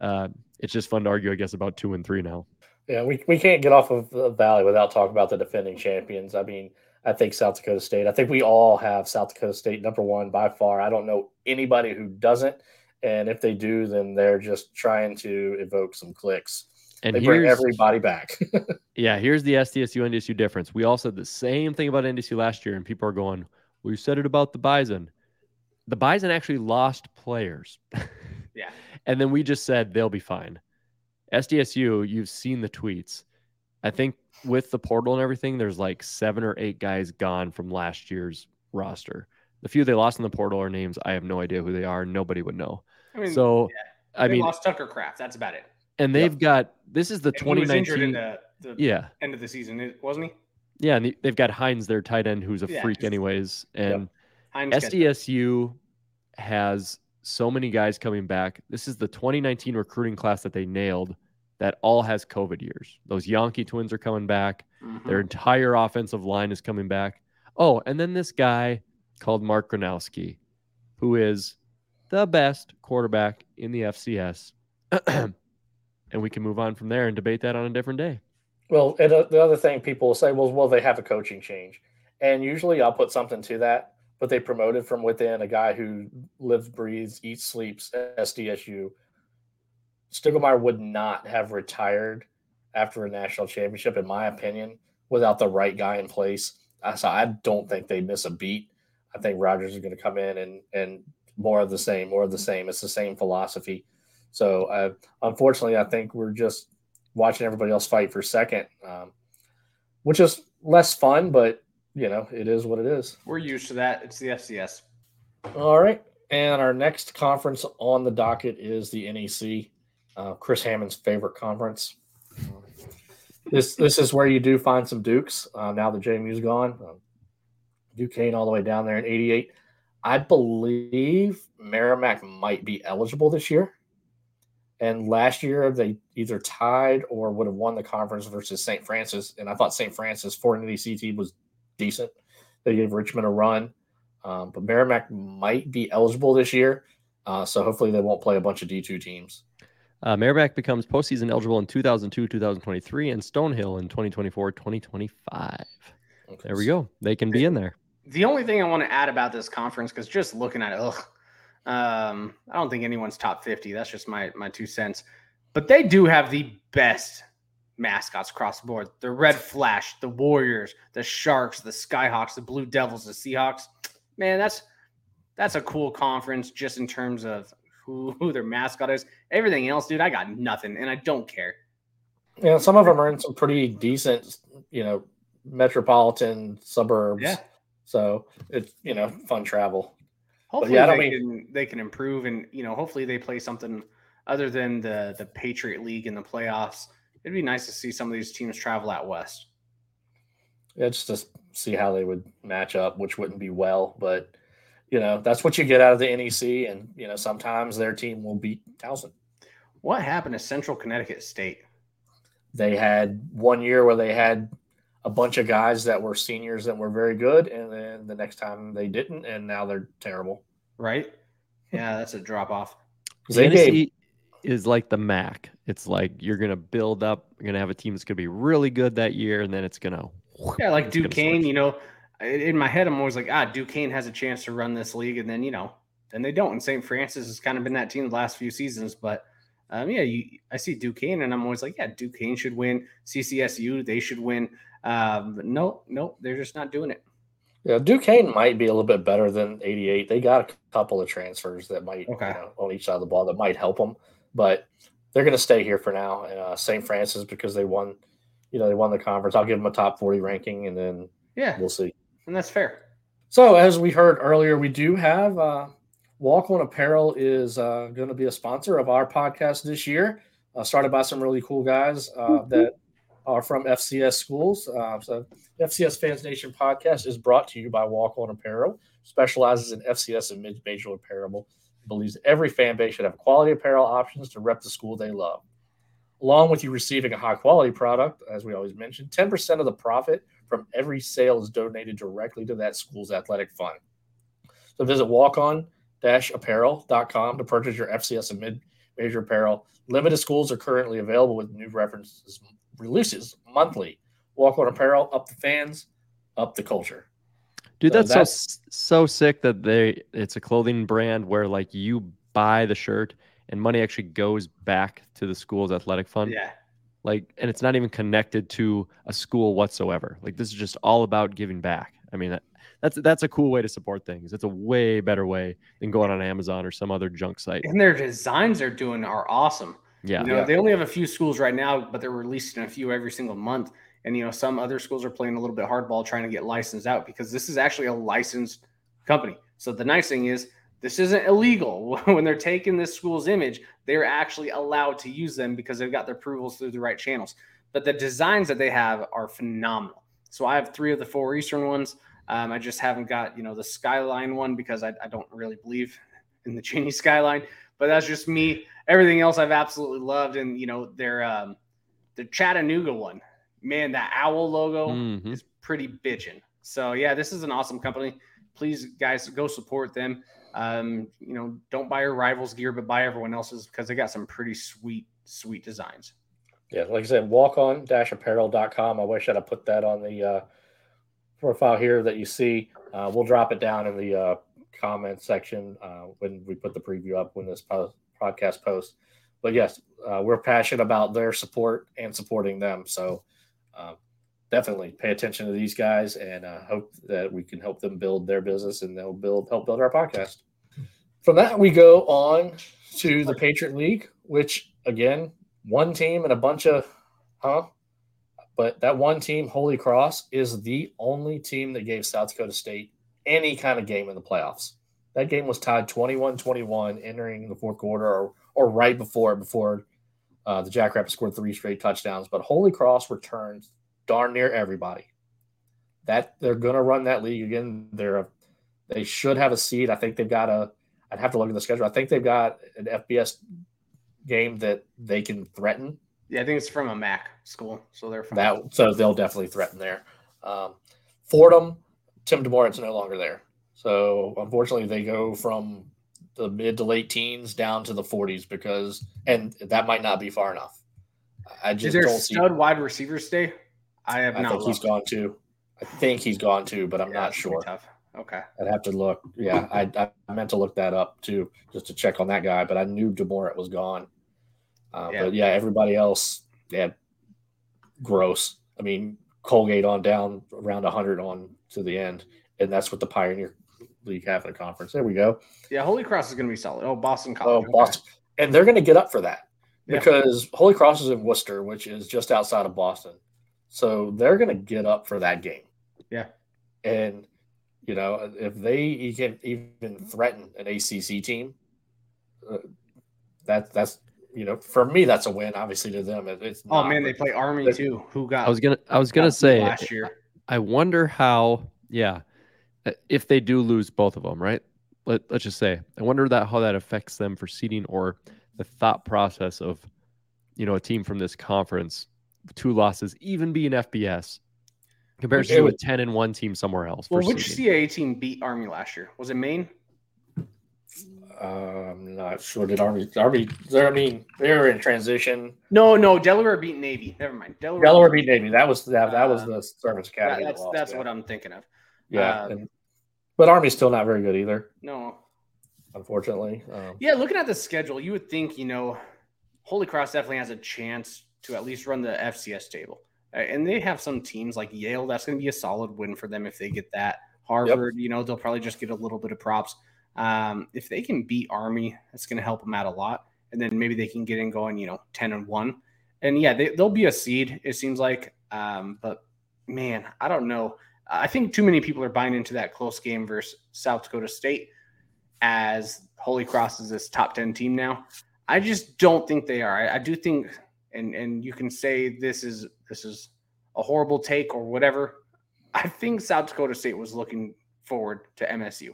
uh, it's just fun to argue, I guess, about two and three now. Yeah, we, we can't get off of the Valley without talking about the defending champions. I mean, I think South Dakota State, I think we all have South Dakota State number one by far. I don't know anybody who doesn't. And if they do, then they're just trying to evoke some clicks. And they bring everybody back. yeah, here's the SDSU NDSU difference. We all said the same thing about NDSU last year, and people are going, "Well, you said it about the Bison." the Bison actually lost players. Yeah. and then we just said they'll be fine. SDSU, you've seen the tweets. I think with the portal and everything, there's like seven or eight guys gone from last year's roster. The few they lost in the portal are names I have no idea who they are. Nobody would know. I mean, So, I they mean, lost Tucker Kraft. That's about it. And they've got this is the And he was injured in 2019. the, the Yeah, end of the season, wasn't he? yeah, and they've got Heins, their tight end, who's a Yeah, freak, anyways. And got- SDSU has so many guys coming back. This is the 2019 recruiting class that they nailed that all has COVID years. Those Janke twins are coming back. Mhm. Their entire offensive line is coming back. Oh, and then this guy called Mark Gronowski, who is the best quarterback in the FCS. and we can move on from there and debate that on a different day. Well, and the other thing people will say, well, well, they have a coaching change, and usually I'll put something to that. But they promoted from within a guy who lives, breathes, eats, sleeps SDSU. Stiegelmeier would not have retired after a national championship, in my opinion, without the right guy in place. So I don't think they miss a beat. I think Rogers is going to come in and and more of the same, more of the same. It's the same philosophy. So uh, unfortunately, I think we're just watching everybody else fight for second, um, which is less fun, but you know it is what it is. We're used to that. It's the FCS. All right, and our next conference on the docket is the NEC, uh, Chris Hammond's favorite conference. This this is where you do find some Dukes. Uh, now that JMU's gone, um, Duquesne all the way down there in '88. I believe Merrimack might be eligible this year. And last year they either tied or would have won the conference versus St. Francis. And I thought St. Francis for an NEC team was decent. They gave Richmond a run. Um, but Merrimack might be eligible this year. Uh, so hopefully they won't play a bunch of D2 teams. Uh, Merrimack becomes postseason eligible in 2002, 2023, and Stonehill in 2024, 2025. Okay. There we go. They can be in there. The only thing I want to add about this conference, because just looking at it, ugh, um, I don't think anyone's top 50. That's just my my two cents. But they do have the best mascots across the board. The Red Flash, the Warriors, the Sharks, the Skyhawks, the Blue Devils, the Seahawks. Man, that's that's a cool conference just in terms of who, who their mascot is. Everything else, dude, I got nothing and I don't care. Yeah, some of them are in some pretty decent, you know, metropolitan suburbs. Yeah. So it's, you know, fun travel. Hopefully yeah, they mean- can they can improve and you know hopefully they play something other than the the Patriot League in the playoffs. It'd be nice to see some of these teams travel out west. Yeah, just to see how they would match up, which wouldn't be well, but you know, that's what you get out of the NEC. And, you know, sometimes their team will beat Towson. What happened to Central Connecticut State? They had one year where they had a bunch of guys that were seniors that were very good, and then the next time they didn't, and now they're terrible. Right? Yeah, that's a drop off. They Tennessee is like the MAC. It's like you're gonna build up. You're gonna have a team that's gonna be really good that year, and then it's gonna. Yeah, like it's gonna Duquesne, you know, in in my head, I'm always like, ah, Duquesne has a chance to run this league, and then you know, then they don't. And St. Francis has kind of been that team the last few seasons, but um, yeah, you, I see Duquesne, and I'm always like, yeah, Duquesne should win. CCSU, they should win. Um, no, no, they're just not doing it. yeah, Duquesne might be a little bit better than 88. They got a couple of transfers that might, Okay. you know, on each side of the ball that might help them, but they're going to stay here for now. Uh, St. Francis because they won, you know, they won the conference. I'll give them a top 40 ranking, and then Yeah, we'll see. and that's fair. So, as we heard earlier, we do have uh, Walk On Apparel is uh, going to be a sponsor of our podcast this year. Uh, started by some really cool guys uh, that are from FCS schools. Uh, so, FCS Fans Nation podcast is brought to you by Walk On Apparel, specializes in FCS and mid-major apparel. Believes every fan base should have quality apparel options to rep the school they love. Along with you receiving a high quality product, as we always mention, 10% of the profit from every sale is donated directly to that school's athletic fund. So visit walk-on-apparel.com to purchase your FCS and mid-major apparel. Limited schools are currently available with new references releases monthly. Walk on apparel, up the fans, up the culture. Dude, So that's, so that's- so sick that they it's a clothing brand where like you buy the shirt and money actually goes back to the school's athletic fund. Yeah, Like, and it's not even connected to a school whatsoever. Like, this is just all about giving back. I mean, that, that's that's a cool way to support things. It's a way better way than going on Amazon or some other junk site. And their designs they're doing are awesome. Yeah. You know, Yeah. they only have a few schools right now, but they're releasing a few every single month. And you know, some other schools are playing a little bit hardball trying to get licensed out because this is actually a licensed company. So the nice thing is this isn't illegal. when they're taking this school's image, they're actually allowed to use them because they've got their approvals through the right channels. But the designs that they have are phenomenal. So I have three of the four Eastern ones. Um, I just haven't got, you know, the Skyline one because I, I don't really believe in the Cheney Skyline. But that's just me. Everything else I've absolutely loved, and you know, their um, the Chattanooga one, man, that owl logo Mhm. is pretty bitchin'. So yeah, this is an awesome company. Please, guys, go support them. Um, you know, don't buy your rivals gear, but buy everyone else's because they got some pretty sweet, sweet designs. Yeah, like I said, walk on apparel.com. I wish I'd have put that on the uh, profile here that you see. Uh, we'll drop it down in the uh, comment section uh, when we put the preview up when this po- podcast posts. But yes, uh, we're passionate about their support and supporting them. So uh, definitely pay attention to these guys and uh, hope that we can help them build their business and they'll build help build our podcast. From that, we go on to the Patriot League, which again, one team and a bunch of, huh? But that one team, Holy Cross, is the only team that gave South Dakota State any kind of game in the playoffs. That game was tied 21 21 entering the fourth quarter or, or right before before uh, the Jackrabbits scored three straight touchdowns. But Holy Cross returns darn near everybody. That they're going to run that league again. They're a, they should have a seed. I think they've got a. I'd have to look at the schedule. I think they've got an FBS game that they can threaten Yeah, I think it's from a Mac school, so they're from that so they'll definitely threaten there. Um, Fordham, Tim DeMorat's no longer there, so unfortunately they go from the mid to late teens down to the 40s because, and that might not be far enough. I Is there don't see. stud wide receiver stay? I have I not. think he's looked. gone too. I think he's gone too, but I'm Yeah, not it's gonna be sure. Okay. I'd have to look. Yeah, I, I meant to look that up too, just to check on that guy, but I knew DeMorat was gone. Uh, Yeah. But yeah, everybody else, yeah, gross. I mean, Colgate on down around 100 on to the end, and that's what the Pioneer League have in a conference. There we go. Yeah, Holy Cross is going to be solid. Oh, Boston Oh, College. okay. Boston, and they're going to get up for that Yeah. because Holy Cross is in Worcester, which is just outside of Boston. So they're going to get up for that game. Yeah. And you know, if they can even threaten an ACC team, uh, that that's you know, for me that's a win. Obviously, to them, it, it's Oh not, man, they play Army too. Who got? I was gonna I was gonna say last year. I wonder how yeah if they do lose both of them right Let, let's just say I wonder that how that affects them for seeding or the thought process of you know a team from this conference two losses even being FBS compared It to a 10 and 1 team somewhere else Well, which seeding. CAA team beat Army last year? Was it Maine? uh, I'm not sure. Did Army? Army? They're, I mean, they're in transition. No, no, Delaware beat Navy. Never mind. Delaware. Delaware beat Navy. That was that. That was Uh, the Service Academy. that that's lost, that's yeah. what I'm thinking of. Yeah, um, and- but Army's still not very good either, No. unfortunately. Um, Yeah, looking at the schedule, you would think you know, Holy Cross definitely has a chance to at least run the FCS table, and they have some teams like Yale. That's going to be a solid win for them if they get that. Harvard, you know, they'll probably just get a little bit of props. Um, if they can beat Army, that's going to help them out a lot. And then maybe they can get in going, you know, ten and one. And yeah, they, they'll be a seed. It seems like, um, but man, I don't know. I think too many people are buying into that close game versus South Dakota State as Holy Cross is this top 10 team now. I just don't think they are. I, I do think and and you can say this is this is a horrible take or whatever. I think South Dakota State was looking forward to MSU.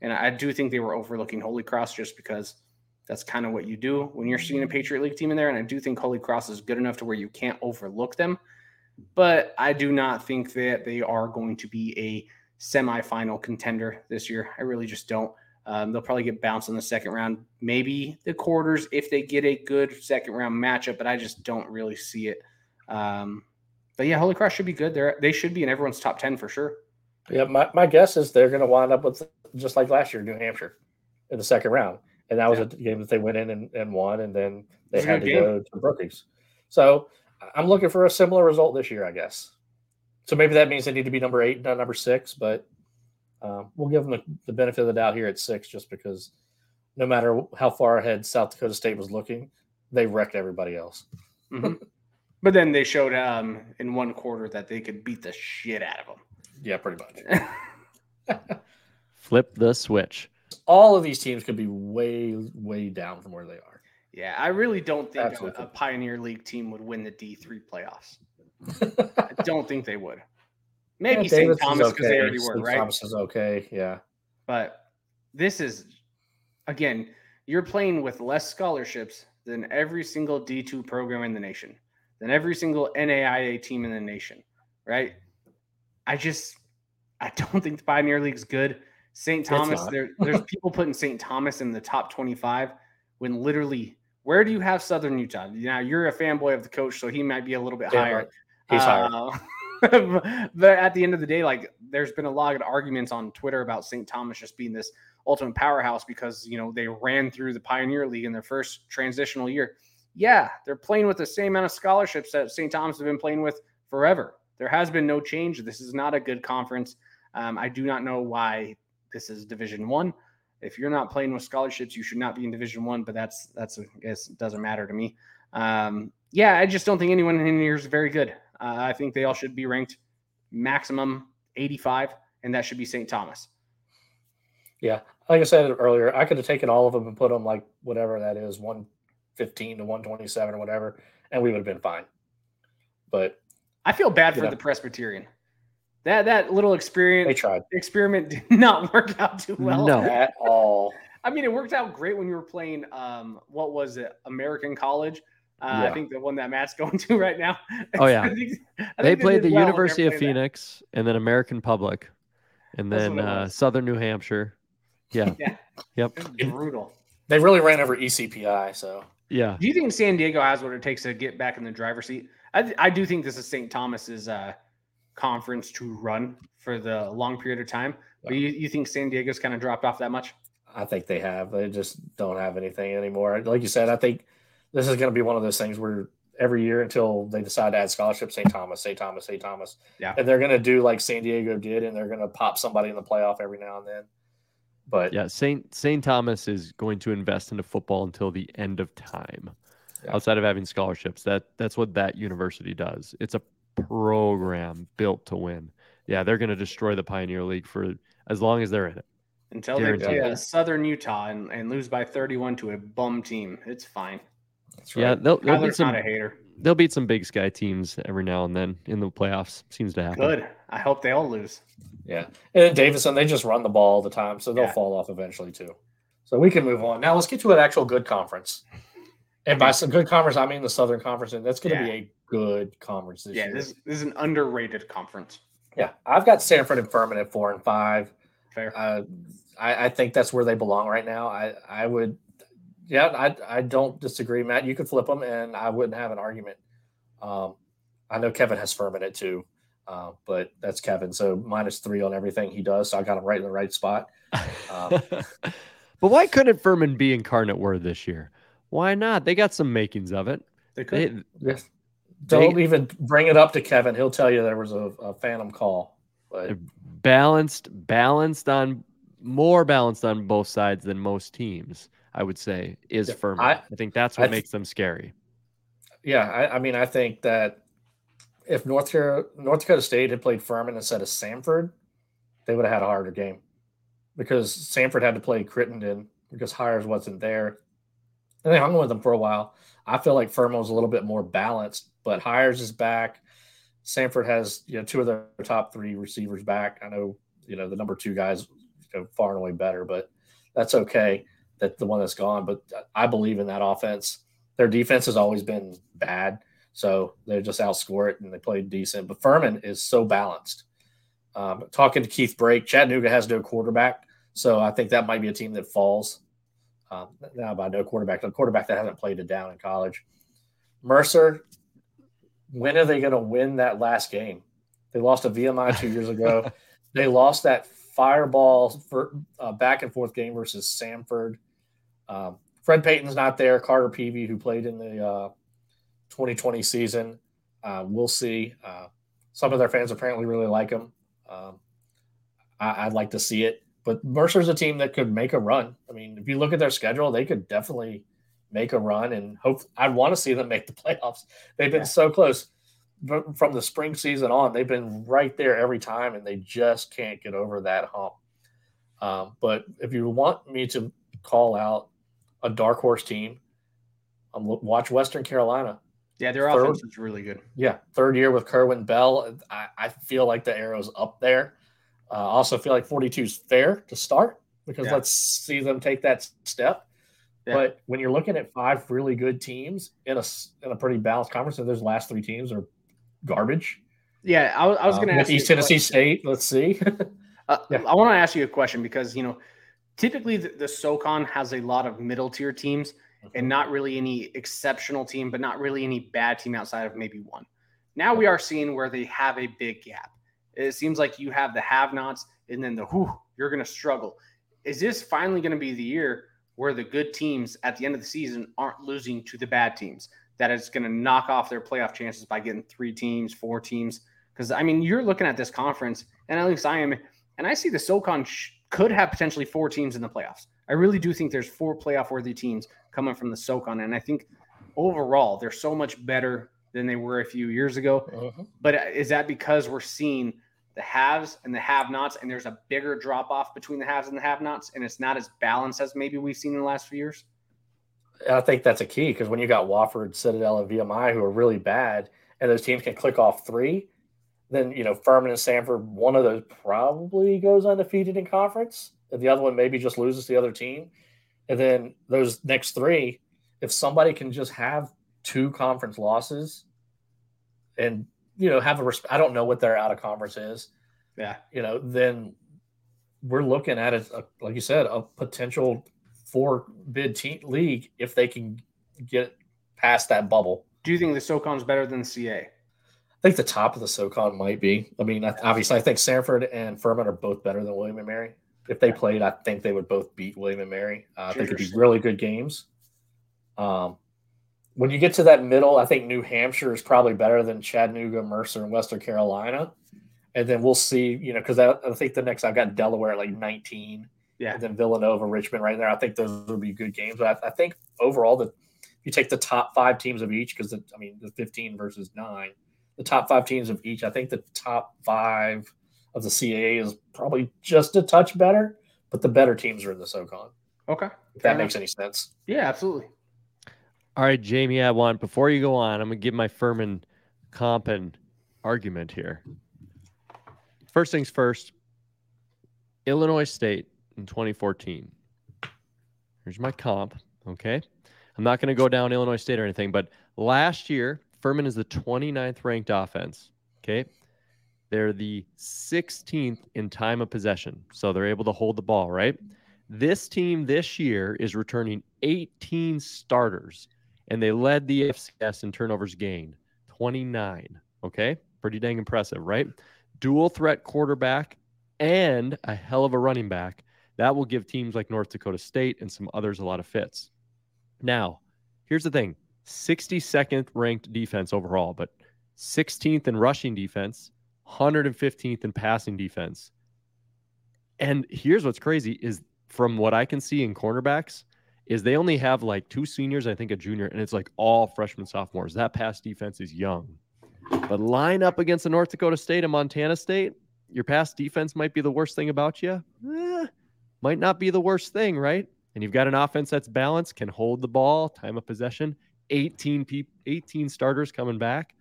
And I do think they were overlooking Holy Cross just because that's kind of what you do when you're seeing a Patriot League team in there. And I do think Holy Cross is good enough to where you can't overlook them. But I do not think that they are going to be a semifinal contender this year. I really just don't. Um, they'll probably get bounced in the second round, maybe the quarters if they get a good second round matchup, but I just don't really see it. Um, but yeah, Holy Cross should be good. They're, they should be in everyone's top 10 for sure. yeah, my, my guess is they're going to wind up with just like last year, New Hampshire, in the second round, and that was Yeah. a game that they went in and, and won, and then they It was a had to game. go to Brookings. So I'm looking for a similar result this year, I guess. So maybe that means they need to be number eight, not number six, but Uh, we'll give them the, the benefit of the doubt here at six, just because no matter how far ahead South Dakota State was looking, they wrecked everybody else. Mhm. but then they showed um, in one quarter that they could beat the shit out of them. Yeah, pretty much. Flip the switch. All of these teams could be way, way down from where they are. Yeah, I really don't think a, Absolutely. a Pioneer League team would win the D three playoffs. I don't think they would. Maybe Yeah, St. Davis Thomas because they okay. already were, St. right? Thomas is okay. Yeah. But this is again, you're playing with less scholarships than every single D2 program in the nation, than every single NAIA team in the nation, right? I just I don't think the Pioneer League's good. St. Thomas, there, there's people putting St. Thomas in the top 25 when literally where do you have Southern Utah? Now you're a fanboy of the coach, so he might be a little bit Yeah, higher. He's higher. Uh, but at the end of the day, like there's been a lot of arguments on Twitter about St. Thomas just being this ultimate powerhouse because you know they ran through the Pioneer League in their first transitional year. Yeah, they're playing with the same amount of scholarships that St. Thomas have been playing with forever. There has been no change. This is not a good conference. Um, I do not know why this is Division One. If you're not playing with scholarships, you should not be in Division One. But that's that's I guess doesn't matter to me. Um, yeah, I just don't think anyone in here is very good. Uh, I think they all should be ranked maximum 85, and that should be St. Thomas. Yeah. Like I said earlier, I could have taken all of them and put them like whatever that is, 115 to 127 or whatever, and we would have been fine. But I feel bad for Yeah. the Presbyterian. That that little they experience tried experiment did not work out too well. No. at all. I mean, it worked out great when you were playing. Um, what was it? American College. Uh, I think the one that Matt's going to right now. Oh, yeah. I think- I They think played the well University of playing that. Phoenix and then American Public and then uh. Southern New Hampshire. Yeah. Yeah. Yep. It brutal. They really ran over ECPI. So Yeah. Do you think San Diego has what it takes to get back in the driver's seat? I, I do think this is St. Thomas's uh, conference to run for the long period of time. But you, you think San Diego's kind of dropped off that much? I think they have. They just don't have anything anymore. Like you said, I think this is going to be one of those things where every year until they decide to add scholarship, St. Thomas, St. Thomas, St. Thomas. Yeah. And they're going to do like San Diego did, and they're going to pop somebody in the playoff every now and then. But Yeah. St. St. Thomas is going to invest into football until the end of time. Yeah. Outside of having scholarships. That that's what that university does. It's a program built to win. Yeah, they're gonna destroy the Pioneer League for as long as they're in it. Until they play Guaranteed. Southern Utah and, and lose by 31 to a bum team. It's fine. that's Yeah, they'll, they'll beat some not a hater. they'll beat some big sky teams every now and then in the playoffs. Seems to happen. Good. I hope they all lose. Yeah. And then Davidson, they just run the ball all the time, so they'll Yeah. fall off eventually too. So we can move on. Now let's get to an actual good conference. And by some good conference, I mean the Southern Conference, and that's going to Yeah. be a good conference this Yeah, year. this, this is an underrated conference. yeah, I've got Samford and Furman at four and five. Fair. Uh, I, I think that's where they belong right now. I, I would, yeah, I, I don't disagree, Matt. You could flip them, and I wouldn't have an argument. Um, I know Kevin has Furman at two, uh, but that's Kevin. So minus three on everything he does. So I got him right in the right spot. Um, but why couldn't Furman be incarnate word this year? Why not? They got some makings of it. They could. They, Yes. Don't even bring it up to Kevin. He'll tell you there was a, a phantom call. But balanced, balanced on more balanced on both sides than most teams. I would say is Yeah, Furman. I- I, think that's what I makes them scary. yeah, I, I mean, I think that if North Dakota, North Dakota State had played Furman instead of Samford, they would have had a harder game because Samford had to play Crittenden because Hiers wasn't there. And they hung with them for a while. I feel like was a little bit more balanced, but Hiers is back. Samford has you know two of their top three receivers back. I know you know the number two guys you know, far and away better, but that's okay. That the one that's gone, but I believe in that offense. Their defense has always been bad, so they just outscore it and they played decent. But Furman is so balanced. Um, talking to Keith Brake, Chattanooga has no quarterback, so I think that might be a team that falls. Um, now by no quarterback, a quarterback that hasn't played it down in college. Mercer, when are they going to win that last game? They lost to VMI two years ago. they lost that fireball for uh, back and forth game versus Samford. Um, Fred Payton's not there. Carter Peevy, who played in the uh, 2020 season, uh, we'll see. Uh, some of their fans apparently really like him. Um, I, would like to see it. But Mercer's a team that could make a run. I mean, if you look at their schedule, they could definitely make a run and hope. I'd want to see them make the playoffs. They've been yeah. so close but from the spring season on. They've been right there every time, and they just can't get over that hump. Um, but if you want me to call out a dark horse team, um, watch Western Carolina. Yeah, their third, offense is really good. Yeah, third year with Kerwin Bell. I, I feel like the arrow's up there. I uh, also feel like 42 is fair to start because yeah. let's see them take that step. Yeah. But when you're looking at five really good teams in a in a pretty balanced conference, and those last three teams are garbage. Yeah, I, I was going to uh, ask East Tennessee State. Let's see. uh, yeah. I want to ask you a question because you know, typically the, the SoCon has a lot of middle tier teams mm-hmm. and not really any exceptional team, but not really any bad team outside of maybe one. Now we are seeing where they have a big gap. It seems like you have the have-nots and then the who you're going to struggle. Is this finally going to be the year where the good teams at the end of the season aren't losing to the bad teams? that is going to knock off their playoff chances by getting three teams, four teams. Because I mean, you're looking at this conference, and at least I am, and I see the SoCon sh- could have potentially four teams in the playoffs. I really do think there's four playoff worthy teams coming from the SoCon, and I think overall they're so much better than they were a few years ago. Uh-huh. But uh, is that because we're seeing the haves and the have-nots, and there's a bigger drop off between the haves and the have-nots, and it's not as balanced as maybe we've seen in the last few years? I think that's a key because when you got Wofford, Citadel, and VMI who are really bad, and those teams can click off three, then you know Furman and Samford, one of those probably goes undefeated in conference, and the other one maybe just loses the other team. And then those next three, if somebody can just have two conference losses, and you know have a resp- I don't know what their out of conference is, yeah, you know, then we're looking at it like you said a potential four bid team league if they can get past that bubble. Do you think the SoCon is better than CA? I think the top of the SoCon might be. I mean, obviously, I think Samford and Furman are both better than William and Mary. If they played, I think they would both beat William and Mary. Uh, I think it'd be really good games. Um, when you get to that middle, I think New Hampshire is probably better than Chattanooga, Mercer, and Western Carolina. And then we'll see, you know, because I, I, think the next I've got Delaware at like 19. Yeah. And then Villanova, Richmond right there. I think those would be good games. But I, I think overall, that you take the top five teams of each, because I mean, the 15 versus nine, the top five teams of each, I think the top five of the CAA is probably just a touch better, but the better teams are in the SoCon. Okay. If that makes any sense. Yeah, absolutely. All right, Jamie, I want, before you go on, I'm to give my Furman comp and argument here. First things first Illinois State in 2014. Here's my comp. Okay. I'm not going to go down Illinois State or anything, but last year, Furman is the 29th ranked offense. Okay. They're the 16th in time of possession. So they're able to hold the ball, right? This team this year is returning 18 starters, and they led the FCS in turnovers gained 29. Okay. Pretty dang impressive, right? Dual threat quarterback and a hell of a running back that will give teams like North Dakota State and some others a lot of fits. Now, here's the thing 62nd ranked defense overall, but 16th in rushing defense, 115th in passing defense. And here's what's crazy is from what I can see in cornerbacks, is they only have like two seniors, I think a junior, and it's like all freshmen, sophomores. That pass defense is young. But line up against the North Dakota State and Montana State, your pass defense might be the worst thing about you. Eh, might not be the worst thing, right? And you've got an offense that's balanced, can hold the ball, time of possession, 18 people, 18 starters coming back.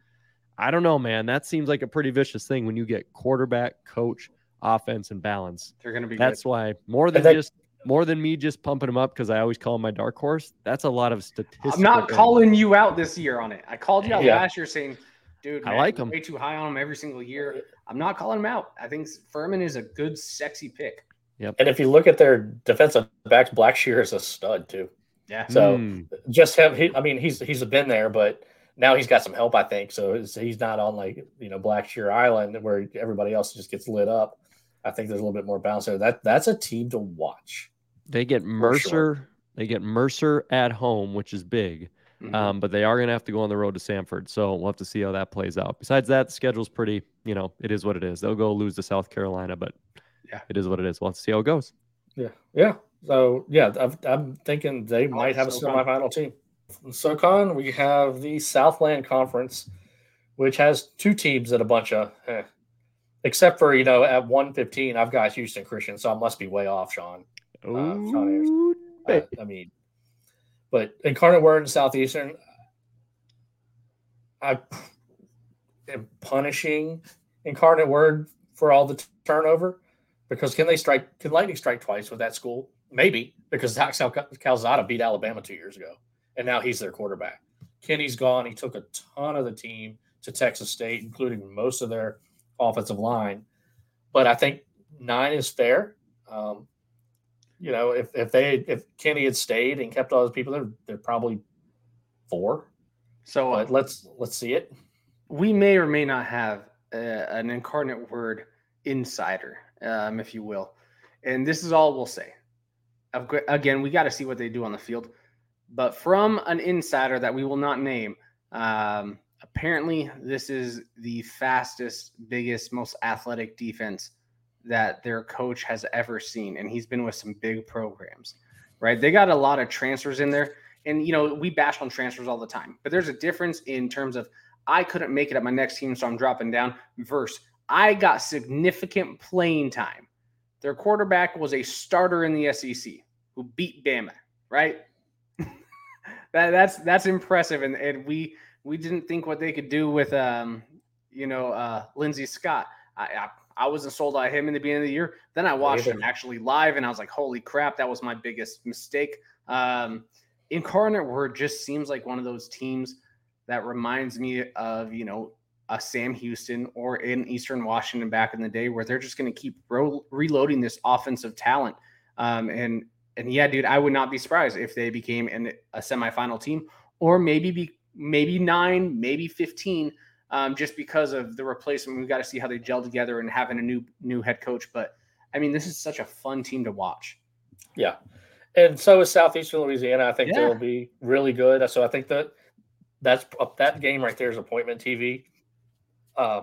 I don't know, man. That seems like a pretty vicious thing when you get quarterback, coach, offense, and balance. They're going to be. That's good. why more than just more than me just pumping them up because I always call them my dark horse. That's a lot of statistics. I'm not calling you out this year on it. I called you out yeah. last year saying, "Dude, man, I like them way too high on them every single year." I'm not calling them out. I think Furman is a good, sexy pick. Yep. And if you look at their defensive backs, Blackshear is a stud too. Yeah. So mm. just have he, I mean, he's he's been there, but now he's got some help, I think. So he's not on like you know Blackshear Island where everybody else just gets lit up. I think there's a little bit more balance there. That that's a team to watch. They get Mercer. Sure. They get Mercer at home, which is big. Mm-hmm. Um, but they are going to have to go on the road to Samford, So we'll have to see how that plays out. Besides that, the schedule's pretty, you know, it is what it is. They'll go lose to South Carolina, but yeah, it is what it is. We'll have to see how it goes. Yeah, yeah. So yeah, i am thinking they oh, might have a semifinal team. From SoCon, we have the Southland Conference, which has two teams and a bunch of, eh. Except for you know at 115, I've got Houston Christian, so I must be way off, Sean. Uh, Sean uh, I mean, but Incarnate Word and Southeastern, I am punishing Incarnate Word for all the t- turnover because can they strike? Can Lightning strike twice with that school? Maybe because Calzada beat Alabama two years ago, and now he's their quarterback. Kinne's gone. He took a ton of the team to Texas State, including most of their offensive line. But I think nine is fair. Um, you know, if if they if Kinne had stayed and kept all those people there, they're probably four. So uh, let's let's see it. We may or may not have uh, an incarnate word insider, um, if you will, and this is all we'll say. Again, we got to see what they do on the field, but from an insider that we will not name, um, apparently this is the fastest, biggest, most athletic defense that their coach has ever seen. And he's been with some big programs, right? They got a lot of transfers in there. And, you know, we bash on transfers all the time, but there's a difference in terms of I couldn't make it at my next team, so I'm dropping down, versus I got significant playing time. Their quarterback was a starter in the SEC who beat Bama, right? that, that's that's impressive. And, and we we didn't think what they could do with um, you know, uh Lindsey Scott. I, I I wasn't sold on him in the beginning of the year. Then I watched him actually live, and I was like, "Holy crap, that was my biggest mistake." Um, Incarnate Word just seems like one of those teams that reminds me of you know a Sam Houston or in Eastern Washington back in the day, where they're just going to keep ro- reloading this offensive talent. Um, and and yeah, dude, I would not be surprised if they became an, a semifinal team, or maybe be maybe nine, maybe fifteen um, just because of the replacement. We've got to see how they gel together and having a new new head coach. But I mean, this is such a fun team to watch. Yeah, and so is Southeastern Louisiana. I think yeah. they'll be really good. So I think that that's that game right there is appointment TV. Uh,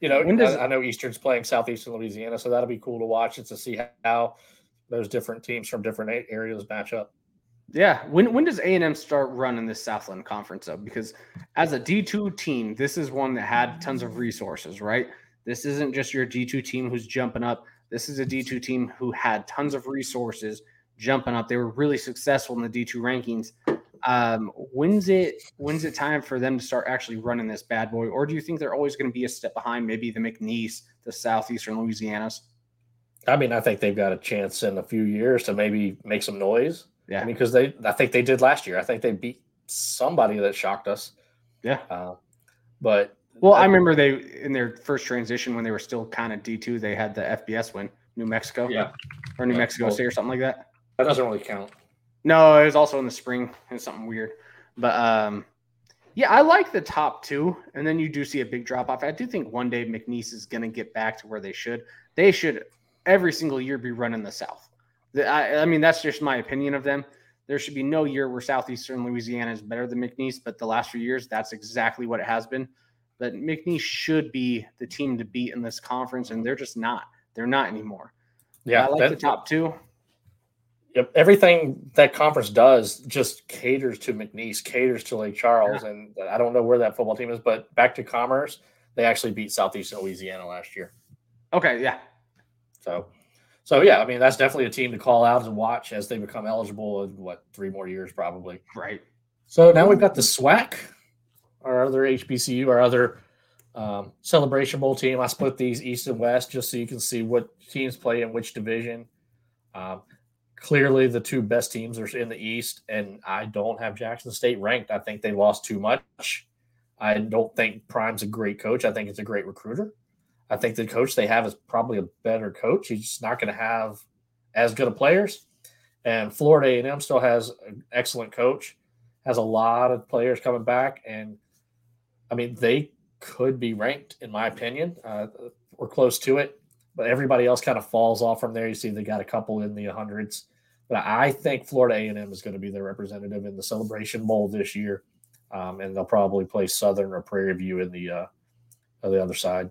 you know, does, I, I, know Eastern's playing Southeastern Louisiana, so that'll be cool to watch and to see how those different teams from different areas match up. Yeah. When when does A and M start running this Southland Conference up? Because as a D two team, this is one that had tons of resources, right? This isn't just your D two team who's jumping up. This is a D two team who had tons of resources jumping up. They were really successful in the D two rankings. Um, when's it when's it time for them to start actually running this bad boy? Or do you think they're always going to be a step behind, maybe the McNeese, the Southeastern Louisianas? I mean, I think they've got a chance in a few years to maybe make some noise. Yeah, I mean, because they, I think they did last year. I think they beat somebody that shocked us. Yeah, uh, but well, I, I remember they in their first transition when they were still kind of D two, they had the FBS win, New Mexico, yeah, or New yeah, Mexico well, State or something like that. That doesn't really count. No, it was also in the spring. It's something weird, but um, yeah, I like the top two, and then you do see a big drop off. I do think one day McNeese is going to get back to where they should. They should every single year be running the South. I, I mean, that's just my opinion of them. There should be no year where Southeastern Louisiana is better than McNeese, but the last few years, that's exactly what it has been. But McNeese should be the team to beat in this conference, and they're just not. They're not anymore. Yeah, I like the top two. Yep, everything that conference does just caters to McNeese, caters to Lake Charles, yeah. and I don't know where that football team is, but back to Commerce, they actually beat Southeastern Louisiana last year. Okay, yeah. So so yeah, I mean that's definitely a team to call out and watch as they become eligible in what three more years probably. Right. So now we've got the SWAC, our other HBCU, our other um, Celebration Bowl team. I split these East and West just so you can see what teams play in which division. Um, clearly, the two best teams are in the East, and I don't have Jackson State ranked. I think they lost too much. I don't think Prime's a great coach. I think it's a great recruiter. I think the coach they have is probably a better coach. He's just not going to have as good of players. And Florida A&M still has an excellent coach, has a lot of players coming back, and I mean they could be ranked in my opinion. Uh, we're close to it, but everybody else kind of falls off from there. You see they got a couple in the hundreds, but I think Florida A&M is going to be their representative in the Celebration Bowl this year, um, and they'll probably play Southern or Prairie View in the uh, on the other side.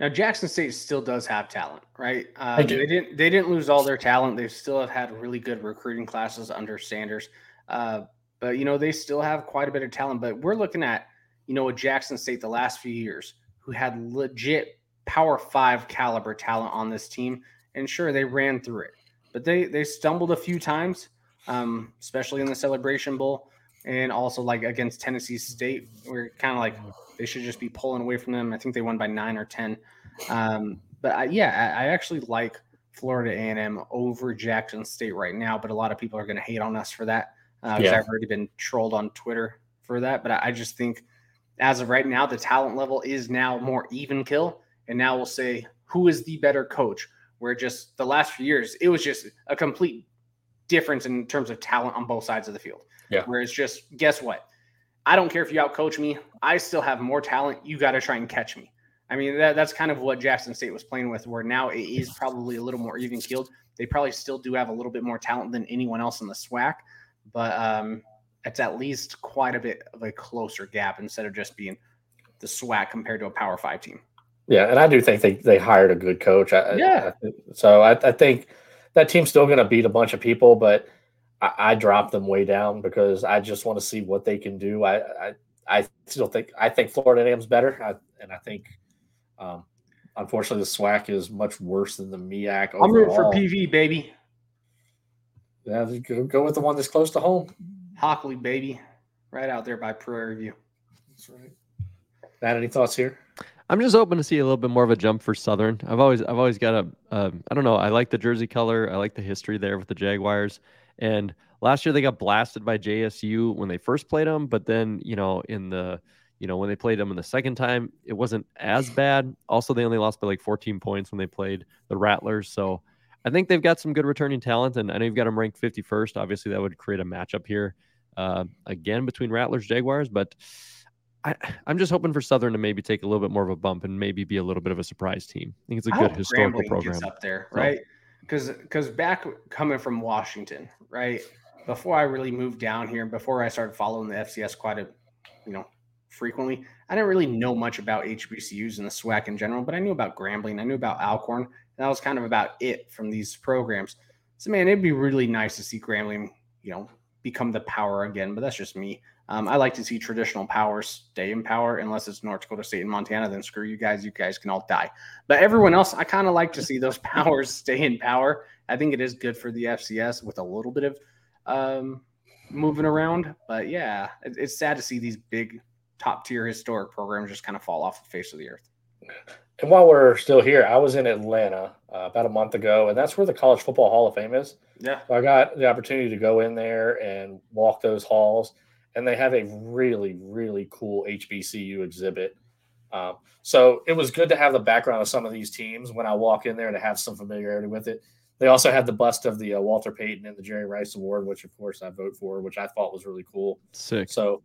Now Jackson State still does have talent, right? Um, They. They didn't. They didn't lose all their talent. They still have had really good recruiting classes under Sanders, uh, but you know they still have quite a bit of talent. But we're looking at you know a Jackson State the last few years who had legit Power Five caliber talent on this team, and sure they ran through it, but they they stumbled a few times, um, especially in the Celebration Bowl, and also like against Tennessee State. We're kind of like they should just be pulling away from them. I think they won by nine or ten. Um, but I, yeah, I, I actually like Florida A&M over Jackson State right now. But a lot of people are going to hate on us for that because Yeah. I've already been trolled on Twitter for that. But I, I just think as of right now, the talent level is now more even kill. And now we'll say who is the better coach. Where just the last few years, it was just a complete difference in terms of talent on both sides of the field. Yeah. Where it's just, guess what? I don't care if you outcoach me. I still have more talent. You got to try and catch me. I mean, that, that's kind of what Jackson State was playing with, where now it is probably a little more even keeled. They probably still do have a little bit more talent than anyone else in the SWAC, but um, it's at least quite a bit of a closer gap instead of just being the SWAC compared to a Power Five team. Yeah, and I do think they, they hired a good coach. I, Yeah. I, so I, I think that team's still going to beat a bunch of people, but I, I dropped them way down because I just want to see what they can do. I I, I still think I think Florida A&M's better, I, and I think um, unfortunately the SWAC is much worse than the MEAC. I'm rooting for. PV, baby. Yeah, go, go with the one that's close to home. Hockley, baby. Right out there by Prairie View. That's right. Matt, any thoughts here? I'm just hoping to see a little bit more of a jump for Southern. I've always I've always got a um, I don't know. I like the jersey color. I like the history there with the Jaguars. And last year they got blasted by JSU when they first played them, but then you know in the you know when they played them in the second time, it wasn't as bad. Also, they only lost by like 14 points when they played the Rattlers. So I think they've got some good returning talent, and I know you've got them ranked 51st. Obviously, that would create a matchup here uh, again between Rattlers Jaguars, but. I, I'm just hoping for Southern to maybe take a little bit more of a bump and maybe be a little bit of a surprise team. I think it's a I good historical program. up there, So- right? Because because back coming from Washington, right? Before I really moved down here, before I started following the FCS quite a, you know, frequently, I didn't really know much about HBCUs and the SWAC in general, but I knew about Grambling, I knew about Alcorn, and that was kind of about it from these programs. So man, it'd be really nice to see Grambling, you know, become the power again. But that's just me. Um, I like to see traditional powers stay in power, unless it's North Dakota State and Montana. Then screw you guys. You guys can all die. But everyone else, I kind of like to see those powers stay in power. I think it is good for the FCS with a little bit of um, moving around. But yeah, it, it's sad to see these big top tier historic programs just kind of fall off the face of the earth. And while we're still here, I was in Atlanta uh, about a month ago, and that's where the College Football Hall of Fame is. Yeah. So I got the opportunity to go in there and walk those halls, and they have a really, really cool HBCU exhibit. Um, so it was good to have the background of some of these teams when I walk in there to have some familiarity with it. They also had the bust of the uh, Walter Payton and the Jerry Rice Award, which of course I vote for, which I thought was really cool. Sick. So,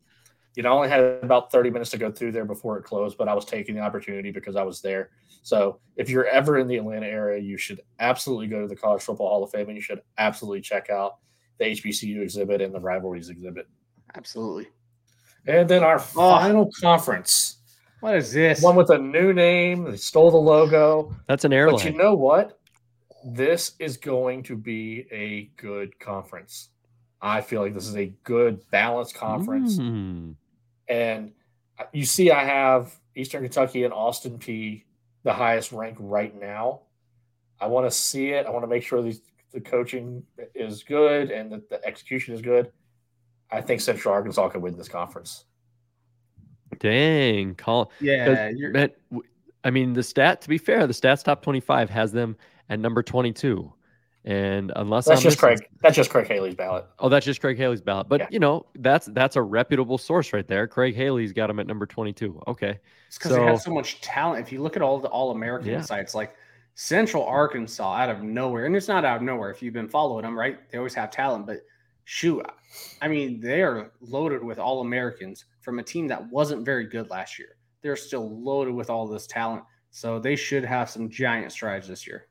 you know, I only had about 30 minutes to go through there before it closed, but I was taking the opportunity because I was there. So, if you're ever in the Atlanta area, you should absolutely go to the College Football Hall of Fame and you should absolutely check out the HBCU exhibit and the rivalries exhibit. Absolutely. And then our final conference, What is this? one with a new name. They stole the logo. That's an airline. But you know what? This is going to be a good conference. I feel like this is a good, balanced conference. Mm. And uh, you see, I have Eastern Kentucky and Austin Peay the highest rank right now. I want to see it. I want to make sure these, the coaching is good and that the execution is good. I think Central Arkansas can win this conference. Dang, call. yeah, you're, Man, w- I mean, the stat. To be fair, the stats top twenty-five has them at number twenty-two, and unless That's I'm just missing- Craig. That's just Craig Haley's ballot. Oh, that's just Craig Haley's ballot. But Yeah. you know, that's that's a reputable source right there. Craig Haley's got him at number twenty-two. Okay, It's because they have So- so much talent. If you look at all the All American Yeah. sites, like Central Arkansas, out of nowhere, and it's not out of nowhere. If you've been following them, right? They always have talent, but shoot, I mean, they are loaded with All Americans from a team that wasn't very good last year. They're still loaded with all this talent, so they should have some giant strides this year.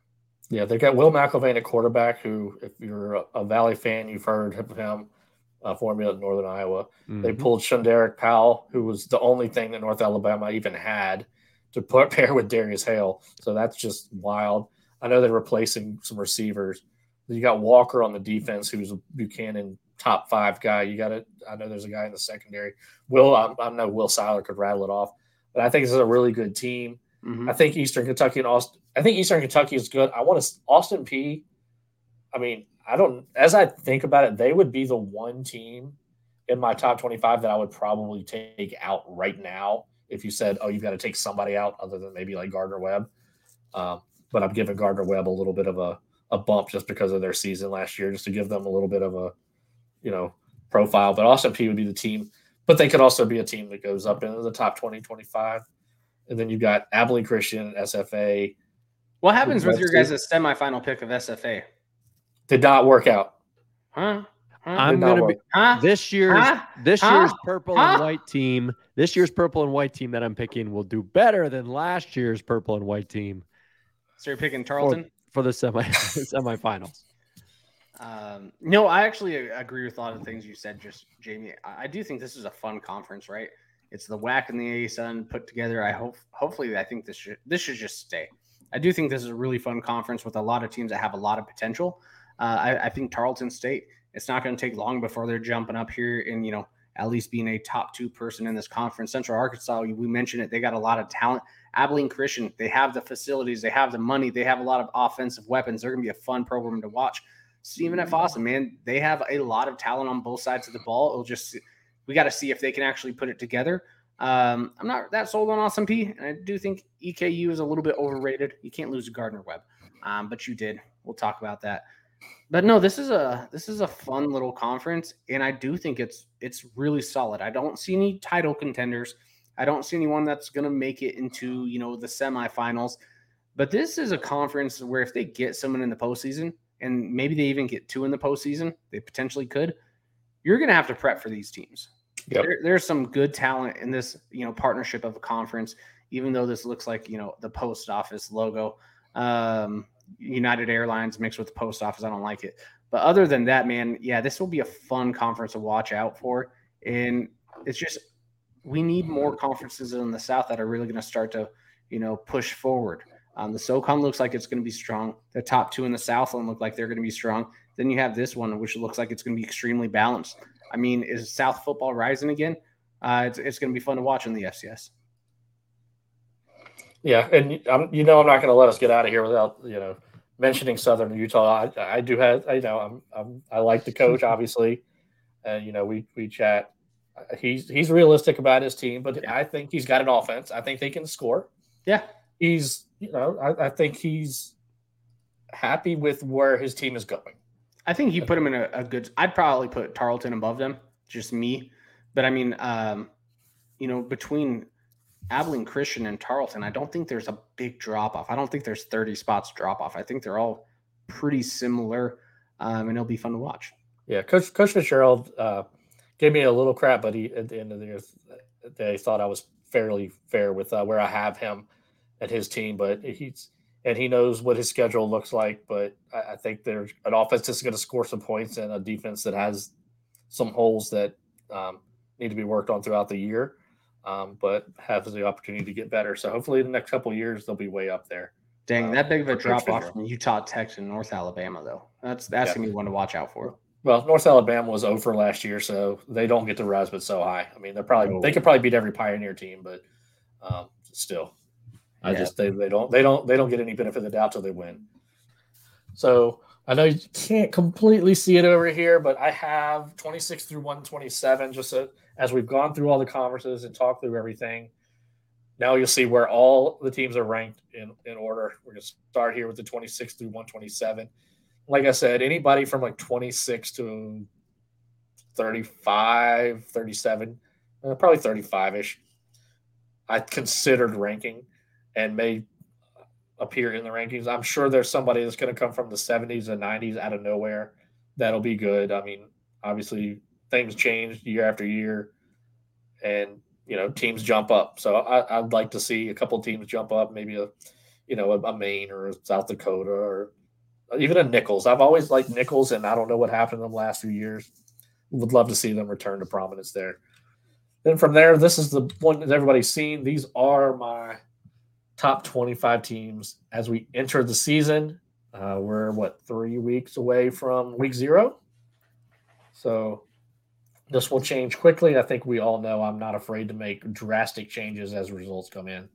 Yeah, they've got Will McElvain at quarterback, who, if you're a, a Valley fan, you've heard of him. Uh, formula at Northern Iowa. They Mhm. pulled Shunderrick Powell, who was the only thing that North Alabama even had to put pair with Darius Hale. So that's just wild. I know they're replacing some receivers. You got Walker on the defense, who's a Buchanan top five guy. You got it. I know there's a guy in the secondary. Will I, I know Will Seiler could rattle it off, but I think this is a really good team. Mm-hmm. I think Eastern Kentucky and Austin. I think Eastern Kentucky is good. I want to Austin Peay. I mean, I don't. As I think about it, they would be the one team in my top 25 that I would probably take out right now. If you said, "Oh, you've got to take somebody out," other than maybe like Gardner Webb, um, but I'm giving Gardner Webb a little bit of a, a bump just because of their season last year, just to give them a little bit of a, you know, profile. But Austin Peay would be the team, but they could also be a team that goes up into the top 20, 25. And then you've got Abilene Christian, SFA. What happens with your guys' semifinal pick of SFA? Did not work out. Huh? huh? I'm gonna be huh? this year's huh? this year's purple and white team. This year's purple and white team that I'm picking will do better than last year's purple and white team. So you're picking Tarleton for, for the semi semifinals. Um, no, I actually agree with a lot of things you said, just Jamie. I, I do think this is a fun conference, right? It's the WAC and the ASUN put together. I hope, hopefully, I think this should this should just stay. I do think this is a really fun conference with a lot of teams that have a lot of potential. Uh, I, I, think Tarleton State. It's not going to take long before they're jumping up here and you know at least being a top two person in this conference. Central Arkansas, we mentioned it. They got a lot of talent. Abilene Christian, they have the facilities, they have the money, they have a lot of offensive weapons. They're going to be a fun program to watch. Stephen F. Austin, man, they have a lot of talent on both sides of the ball. It'll just we got to see if they can actually put it together. Um, I'm not that sold on Austin Peay, and I do think EKU is a little bit overrated. You can't lose to Gardner Webb, um, but you did. We'll talk about that. But no, this is a this is a fun little conference, and I do think it's it's really solid. I don't see any title contenders. I don't see anyone that's going to make it into you know the semifinals. But this is a conference where if they get someone in the postseason, and maybe they even get two in the postseason, they potentially could. You're going to have to prep for these teams. Yep. There, there's some good talent in this, you know, partnership of a conference. Even though this looks like you know the post office logo, um, United Airlines mixed with the post office, I don't like it. But other than that, man, yeah, this will be a fun conference to watch out for. And it's just we need more conferences in the South that are really going to start to, you know, push forward. Um, the SoCon looks like it's going to be strong. The top two in the Southland look like they're going to be strong. Then you have this one, which looks like it's going to be extremely balanced. I mean, is South football rising again? Uh, it's, it's going to be fun to watch in the FCS. Yeah, and I'm, you know, I'm not going to let us get out of here without you know mentioning Southern Utah. I, I do have, you know, I'm, I'm, i like the coach, obviously, and you know, we we chat. He's he's realistic about his team, but I think he's got an offense. I think they can score. Yeah, he's you know, I, I think he's happy with where his team is going. I think he put him in a, a, good. I'd probably put Tarleton above them, just me. But I mean, um, you know, between Abilene Christian and Tarleton, I don't think there's a big drop off. I don't think there's 30 spots drop off. I think they're all pretty similar, um, and it'll be fun to watch. Yeah, Coach Coach Fitzgerald uh, gave me a little crap, but he at the end of the year they thought I was fairly fair with uh, where I have him and his team. But he's and he knows what his schedule looks like. But I, I think there's an offense that's going to score some points and a defense that has some holes that um, need to be worked on throughout the year, um, but has the opportunity to get better. So hopefully, in the next couple years, they'll be way up there. Dang, um, that big of a drop off from Utah Tech and North Alabama, though. That's that's yeah. gonna be one to watch out for. Well, North Alabama was over last year, so they don't get to rise, but so high. I mean, they're probably oh. they could probably beat every Pioneer team, but um, still. I yeah. just they, they don't they don't they don't get any benefit of the doubt till they win. So I know you can't completely see it over here, but I have 26 through 127 just so, as we've gone through all the conferences and talked through everything. Now you'll see where all the teams are ranked in, in order. We're going to start here with the 26 through 127. Like I said, anybody from like 26 to 35, 37, uh, probably 35 ish, I considered ranking and may appear in the rankings. I'm sure there's somebody that's going to come from the 70s and 90s out of nowhere that'll be good. I mean, obviously things change year after year, and you know teams jump up. So I, would like to see a couple teams jump up, maybe a you know a, a Maine or a South Dakota or even a Nicholls. I've always liked Nicholls, and I don't know what happened in the last few years. Would love to see them return to prominence there. Then from there, this is the one that everybody's seen. These are my top 25 teams as we enter the season. Uh, we're what three weeks away from week zero, so this will change quickly. I think we all know I'm not afraid to make drastic changes as results come in.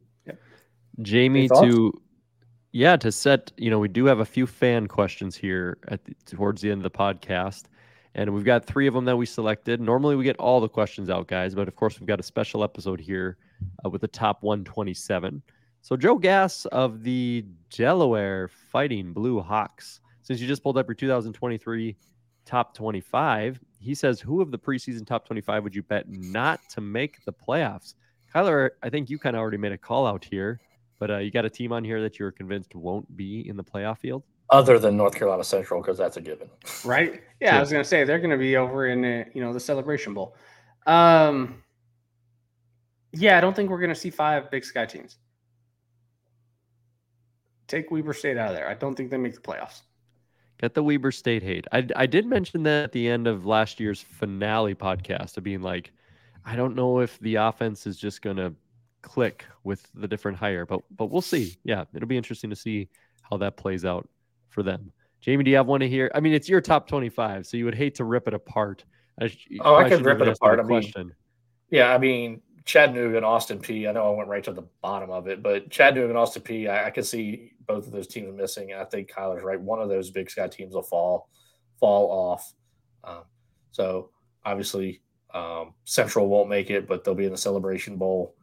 Jamie, to yeah, to set, you know, we do have a few fan questions here at the, towards the end of the podcast, and we've got three of them that we selected. Normally, we get all the questions out, guys, but of course, we've got a special episode here uh, with the top 127. So, Joe Gass of the Delaware Fighting Blue Hawks, since you just pulled up your 2023 top 25, he says, Who of the preseason top 25 would you bet not to make the playoffs? Kylor, I think you kind of already made a call out here, but uh, you got a team on here that you're convinced won't be in the playoff field? Other than North Carolina Central, because that's a given. Right? Yeah, I was going to say they're going to be over in, uh, you know, the Celebration Bowl. Um, yeah, I don't think we're going to see five Big Sky teams. Take Weber State out of there. I don't think they make the playoffs. Get the Weber State hate. I, I did mention that at the end of last year's finale podcast of being like, I don't know if the offense is just going to click with the different hire, but but we'll see. Yeah, it'll be interesting to see how that plays out for them. Jamie, do you have one to hear? I mean, it's your top 25, so you would hate to rip it apart. I sh- oh, I could rip it apart. I mean, yeah, I mean, Chattanooga and Austin Peay. I know I went right to the bottom of it, but Chattanooga and Austin Peay. I, I can see both of those teams missing. And I think Kylor's right. One of those Big Sky teams will fall fall off. Um, so obviously, um, Central won't make it, but they'll be in the Celebration Bowl.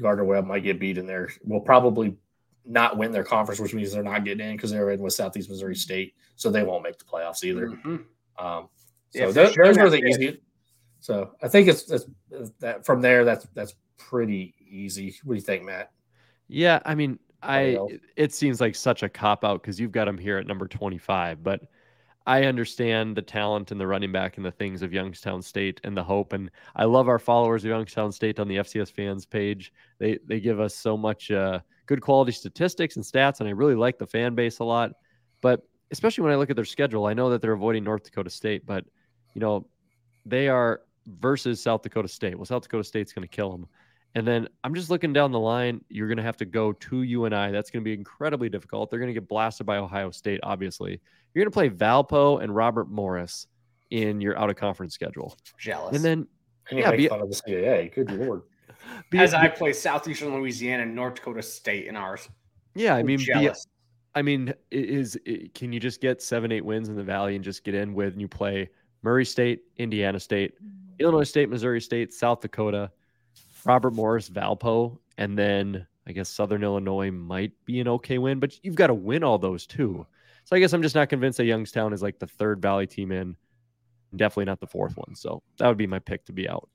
Gardner Webb might get beat in there. Will probably not win their conference, which means they're not getting in because they're in with Southeast Missouri State, so they won't make the playoffs either. Mm-hmm. Um, so yeah, those, sure those are the easy. So I think it's, it's, that from there. That's that's pretty easy. What do you think, Matt? Yeah, I mean, I it seems like such a cop out because you've got them here at number 25, but I understand the talent and the running back and the things of Youngstown State and the hope. And I love our followers of Youngstown State on the FCS fans page. They they give us so much uh, good quality statistics and stats, and I really like the fan base a lot. But especially when I look at their schedule, I know that they're avoiding North Dakota State, but you know they are versus South Dakota State. Well, South Dakota State's going to kill them. And then I'm just looking down the line. You're going to have to go to UNI. That's going to be incredibly difficult. They're going to get blasted by Ohio State, obviously. You're going to play Valpo and Robert Morris in your out of conference schedule. Jealous. And then, and yeah, be, fun of the CAA. Good lord. Be, As I play Southeastern Louisiana and North Dakota State in ours. Yeah, I mean, be, I mean, is can you just get seven, eight wins in the Valley and just get in with and you play Murray State, Indiana State, Illinois State, Missouri State, South Dakota, Robert Morris, Valpo, and then I guess Southern Illinois might be an okay win, but you've got to win all those too. So I guess I'm just not convinced that Youngstown is like the third Valley team in, definitely not the fourth one. So that would be my pick to be out.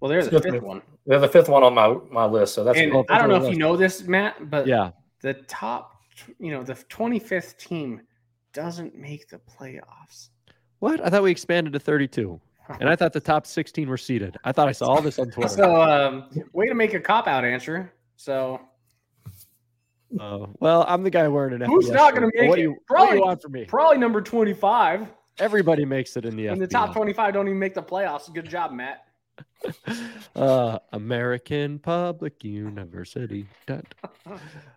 Well, there's the fifth one. They're the fifth one on my my list. So that's and I don't know if you know this, Matt, but yeah, the top, you know, the 25th team doesn't make the playoffs. What? I thought we expanded to 32 and I thought the top 16 were seated. I thought I saw all this on Twitter. So, um, way to make a cop out answer. So, uh, well, I'm the guy wearing an. Who's FBS not going to make what it? Do you, probably, what do you want from me? Probably number 25. Everybody makes it in the. And the top 25 don't even make the playoffs. Good job, Matt. uh, American Public University.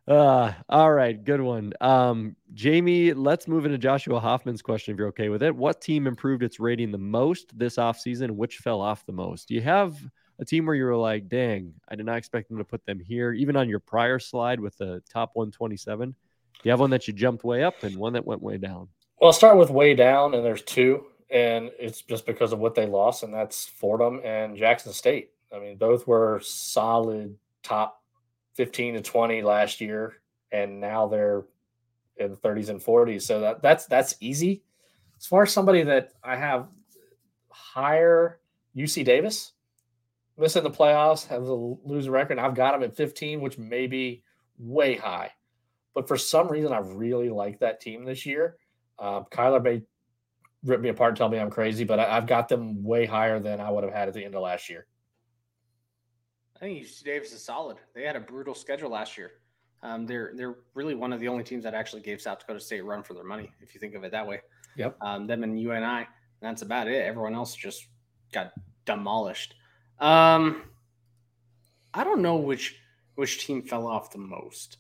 Uh, all right, good one. Um, Jamie, let's move into Joshua Hoffman's question if you're okay with it. What team improved its rating the most this offseason? Which fell off the most? Do you have a team where you were like, dang, I did not expect them to put them here, even on your prior slide with the top 127? Do you have one that you jumped way up and one that went way down? Well, I'll start with way down, and there's two and it's just because of what they lost, and that's Fordham and Jackson State. I mean, both were solid top 15 to 20 last year, and now they're in the 30s and 40s. So that that's that's easy. As far as somebody that I have higher UC Davis missing the playoffs, have a losing record. I've got them at 15, which may be way high. But for some reason, I really like that team this year. Uh, Kylor may rip me apart and tell me I'm crazy, but I, have got them way higher than I would have had at the end of last year. I think UC Davis is solid. They had a brutal schedule last year. Um, they're they're really one of the only teams that actually gave South Dakota State a run for their money, if you think of it that way. Yep. Um, them and UNI. That's about it. Everyone else just got demolished. Um, I don't know which which team fell off the most.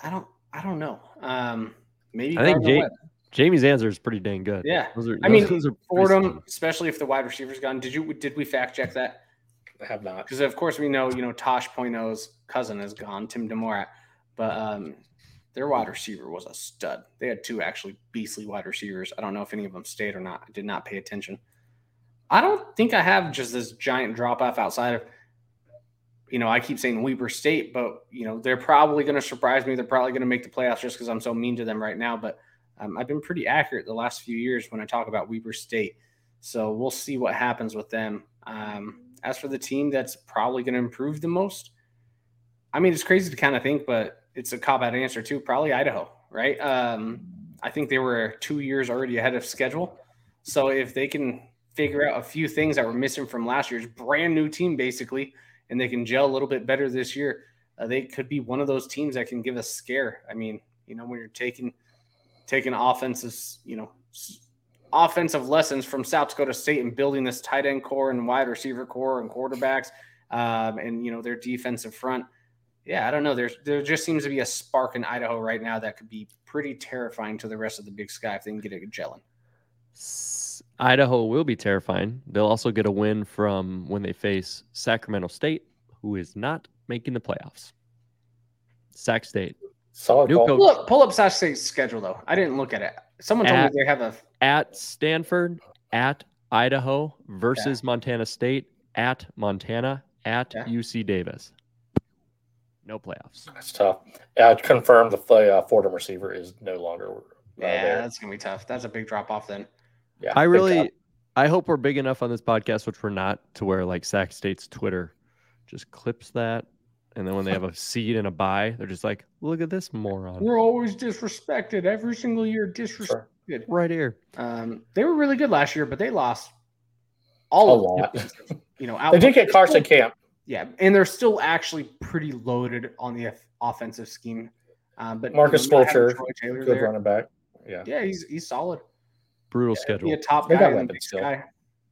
I don't. I don't know. Um, maybe. I think Gardner Ja- Webb. Jamie's answer is pretty dang good. Yeah. Those are, I mean, those are pretty Fordham, solid. especially if the wide receiver's gone. Did you? Did we fact check that? I have not. Because of course we know you know Tosh Poino's cousin is gone, Tim DeMorat, but um, their wide receiver was a stud. They had two actually beastly wide receivers. I don't know if any of them stayed or not. I did not pay attention. I don't think I have just this giant drop off outside of, you know, I keep saying Weber State, but you know they're probably going to surprise me. They're probably going to make the playoffs just because I'm so mean to them right now. But um, I've been pretty accurate the last few years when I talk about Weber State. So we'll see what happens with them. Um, as for the team that's probably going to improve the most, I mean, it's crazy to kind of think, but it's a cop out answer too. Probably Idaho, right? Um, I think they were two years already ahead of schedule. So if they can figure out a few things that were missing from last year's brand new team, basically, and they can gel a little bit better this year, uh, they could be one of those teams that can give a scare. I mean, you know, when you're taking taking offensive, you know, offensive lessons from South Dakota State and building this tight end core and wide receiver core and quarterbacks, um, and you know their defensive front. Yeah, I don't know. There's there just seems to be a spark in Idaho right now that could be pretty terrifying to the rest of the Big Sky if they can get it gelling. Idaho will be terrifying. They'll also get a win from when they face Sacramento State, who is not making the playoffs. Sac State Solid New coach. Pull up, pull up Sac State's schedule though. I didn't look at it. Someone told At- me they have a at Stanford, at Idaho versus Montana State, at Montana, at Yeah. UC Davis. No playoffs. That's tough. Yeah, I confirmed the play, uh, Fordham receiver is no longer. Uh, yeah. there. That's gonna be tough. That's a big drop off then. Yeah, I really, time. I hope we're big enough on this podcast, which we're not, to where like Sac State's Twitter just clips that, and then when they have a seed and a buy, they're just like, "Look at this moron We're always disrespected every single year. Disrespected. Sure. right here." Um, they were really good last year, but they lost a all of lot. them. You know, They did get they're Carson still- Camp. Yeah, and they're still actually pretty loaded on the off- offensive scheme. Um, but Marcus you know, not having Fulcher, Good there, running back. Yeah. yeah, he's he's solid. Brutal Be schedule. a top They guy got the still. Sky.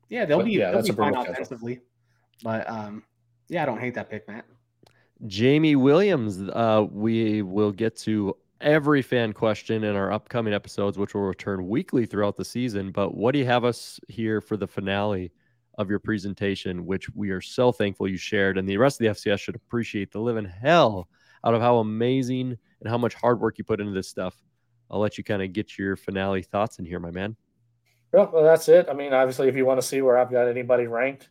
Yeah, they'll But be yeah, they'll that's be a brutal fine schedule. offensively. But um, yeah, I don't hate that pick, Matt. Jamie Williams, uh, we will get to every fan question in our upcoming episodes, which will return weekly throughout the season. But what do you have us here for the finale of your presentation, which we are so thankful you shared? And the rest of the FCS should appreciate the living hell out of how amazing and how much hard work you put into this stuff. I'll let you kind of get your finale thoughts in here, my man. Well, well, that's it. I mean, obviously, if you want to see where I've got anybody ranked,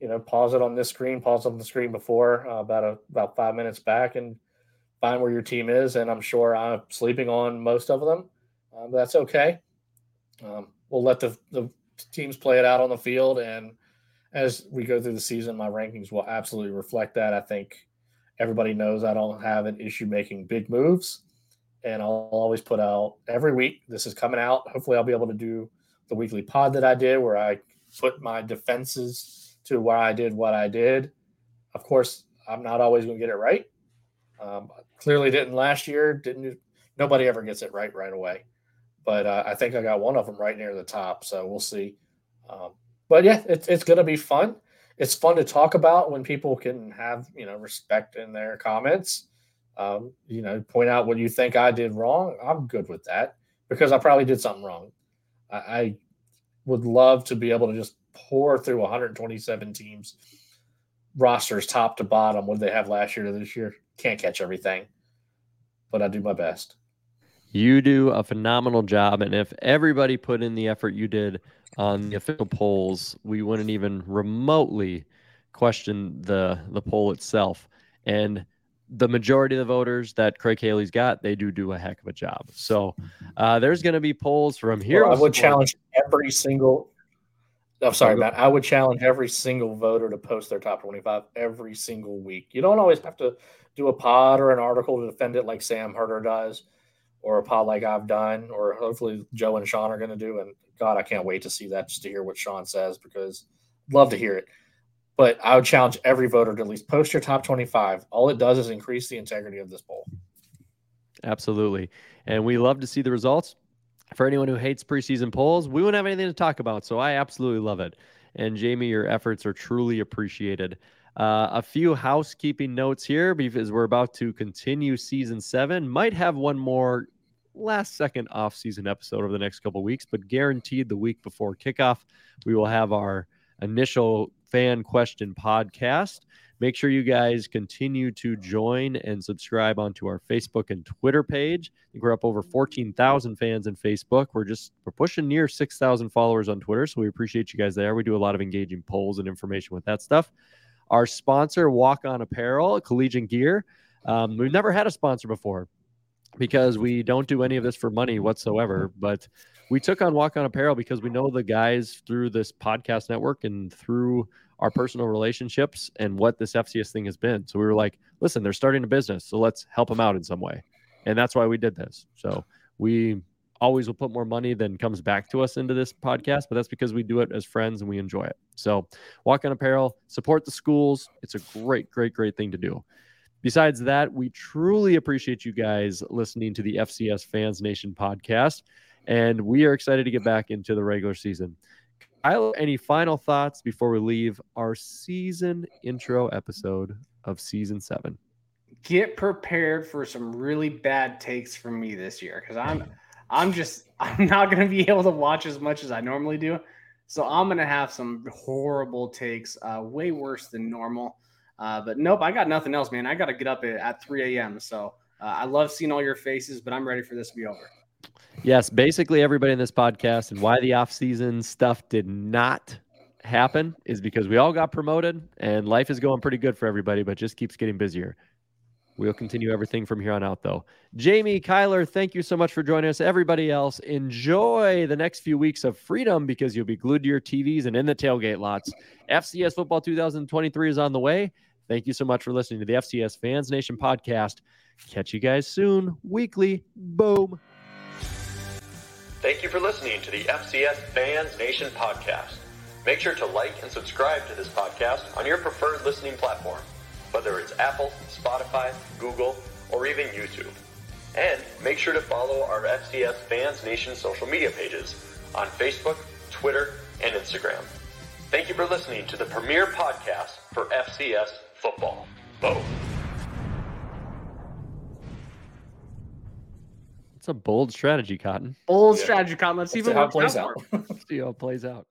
you know, pause it on this screen, pause it on the screen before uh, about a, about five minutes back, and find where your team is. And I'm sure I'm sleeping on most of them. Um, that's okay. Um, we'll let the the teams play it out on the field, and as we go through the season, my rankings will absolutely reflect that. I think everybody knows I don't have an issue making big moves, and I'll always put out every week. This is coming out. Hopefully, I'll be able to do the weekly pod that I did where I put my defenses to why I did what I did. Of course, I'm not always going to get it right. Um, clearly, didn't last year. Didn't nobody ever gets it right right away. But uh, I think I got one of them right near the top. So we'll see. Um, but yeah, it's it's going to be fun. It's fun to talk about when people can have you know respect in their comments. Um, you know, point out what you think I did wrong. I'm good with that because I probably did something wrong. I, I would love to be able to just pour through 127 teams rosters top to bottom. What did they have last year to this year? Can't catch everything, but I do my best. You do a phenomenal job. And if everybody put in the effort you did on the official polls, we wouldn't even remotely question the the poll itself. And the majority of the voters that Craig Haley's got, they do do a heck of a job. So uh, there's going to be polls from here. Well, I would challenge every single. I'm sorry, go- Matt. I would challenge every single voter to post their top 25 every single week. You don't always have to do a pod or an article to defend it like Sam Herder does, or a pod like I've done, or hopefully Joe and Sean are going to do. And God, I can't wait to see that just to hear what Sean says because I'd love to hear it. But I would challenge every voter to at least post your top 25. All it does is increase the integrity of this poll. Absolutely. And we love to see the results. For anyone who hates preseason polls, we wouldn't have anything to talk about. So I absolutely love it. And Jamie, your efforts are truly appreciated. Uh, a few housekeeping notes here because we're about to continue season seven. Might have one more last second off season episode over the next couple weeks, but guaranteed the week before kickoff, we will have our initial fan question podcast. Make sure you guys continue to join and subscribe onto our Facebook and Twitter page. I think we're up over 14,000 fans in Facebook. We're just we're pushing near 6,000 followers on Twitter, so we appreciate you guys there. We do a lot of engaging polls and information with that stuff. Our sponsor, Walk On Apparel, Collegiate Gear. Um, we've never had a sponsor before because we don't do any of this for money whatsoever, but we took on Walk On Apparel because we know the guys through this podcast network and through our personal relationships and what this FCS thing has been. So we were like, listen, they're starting a business, so let's help them out in some way. And that's why we did this. So we always will put more money than comes back to us into this podcast, but that's because we do it as friends and we enjoy it. So walk on apparel, support the schools. It's a great, great, great thing to do. Besides that, we truly appreciate you guys listening to the FCS Fans Nation podcast. And we are excited to get back into the regular season. Kyle, any final thoughts before we leave our season intro episode of season seven? Get prepared for some really bad takes from me this year because I'm I'm just I'm not gonna be able to watch as much as I normally do. So I'm gonna have some horrible takes, uh, way worse than normal. Uh, but nope, I got nothing else, man. I got to get up at, at 3 a.m. So uh, I love seeing all your faces, but I'm ready for this to be over. Yes, basically everybody in this podcast and why the off-season stuff did not happen is because we all got promoted and life is going pretty good for everybody, but just keeps getting busier. We'll continue everything from here on out, though. Jamie, Kylor, thank you so much for joining us. Everybody else, enjoy the next few weeks of freedom because you'll be glued to your TVs and in the tailgate lots. FCS Football 2023 is on the way. Thank you so much for listening to the FCS Fans Nation podcast. Catch you guys soon, weekly. Boom. Thank you for listening to the FCS Fans Nation podcast. Make sure to like and subscribe to this podcast on your preferred listening platform, whether it's Apple, Spotify, Google, or even YouTube. And make sure to follow our FCS Fans Nation social media pages on Facebook, Twitter, and Instagram. Thank you for listening to the premier podcast for FCS football. Boom. It's a bold strategy, Cotton. Bold Yeah. strategy, Cotton. Let's see Let's it see how it plays out. out. See how it plays out.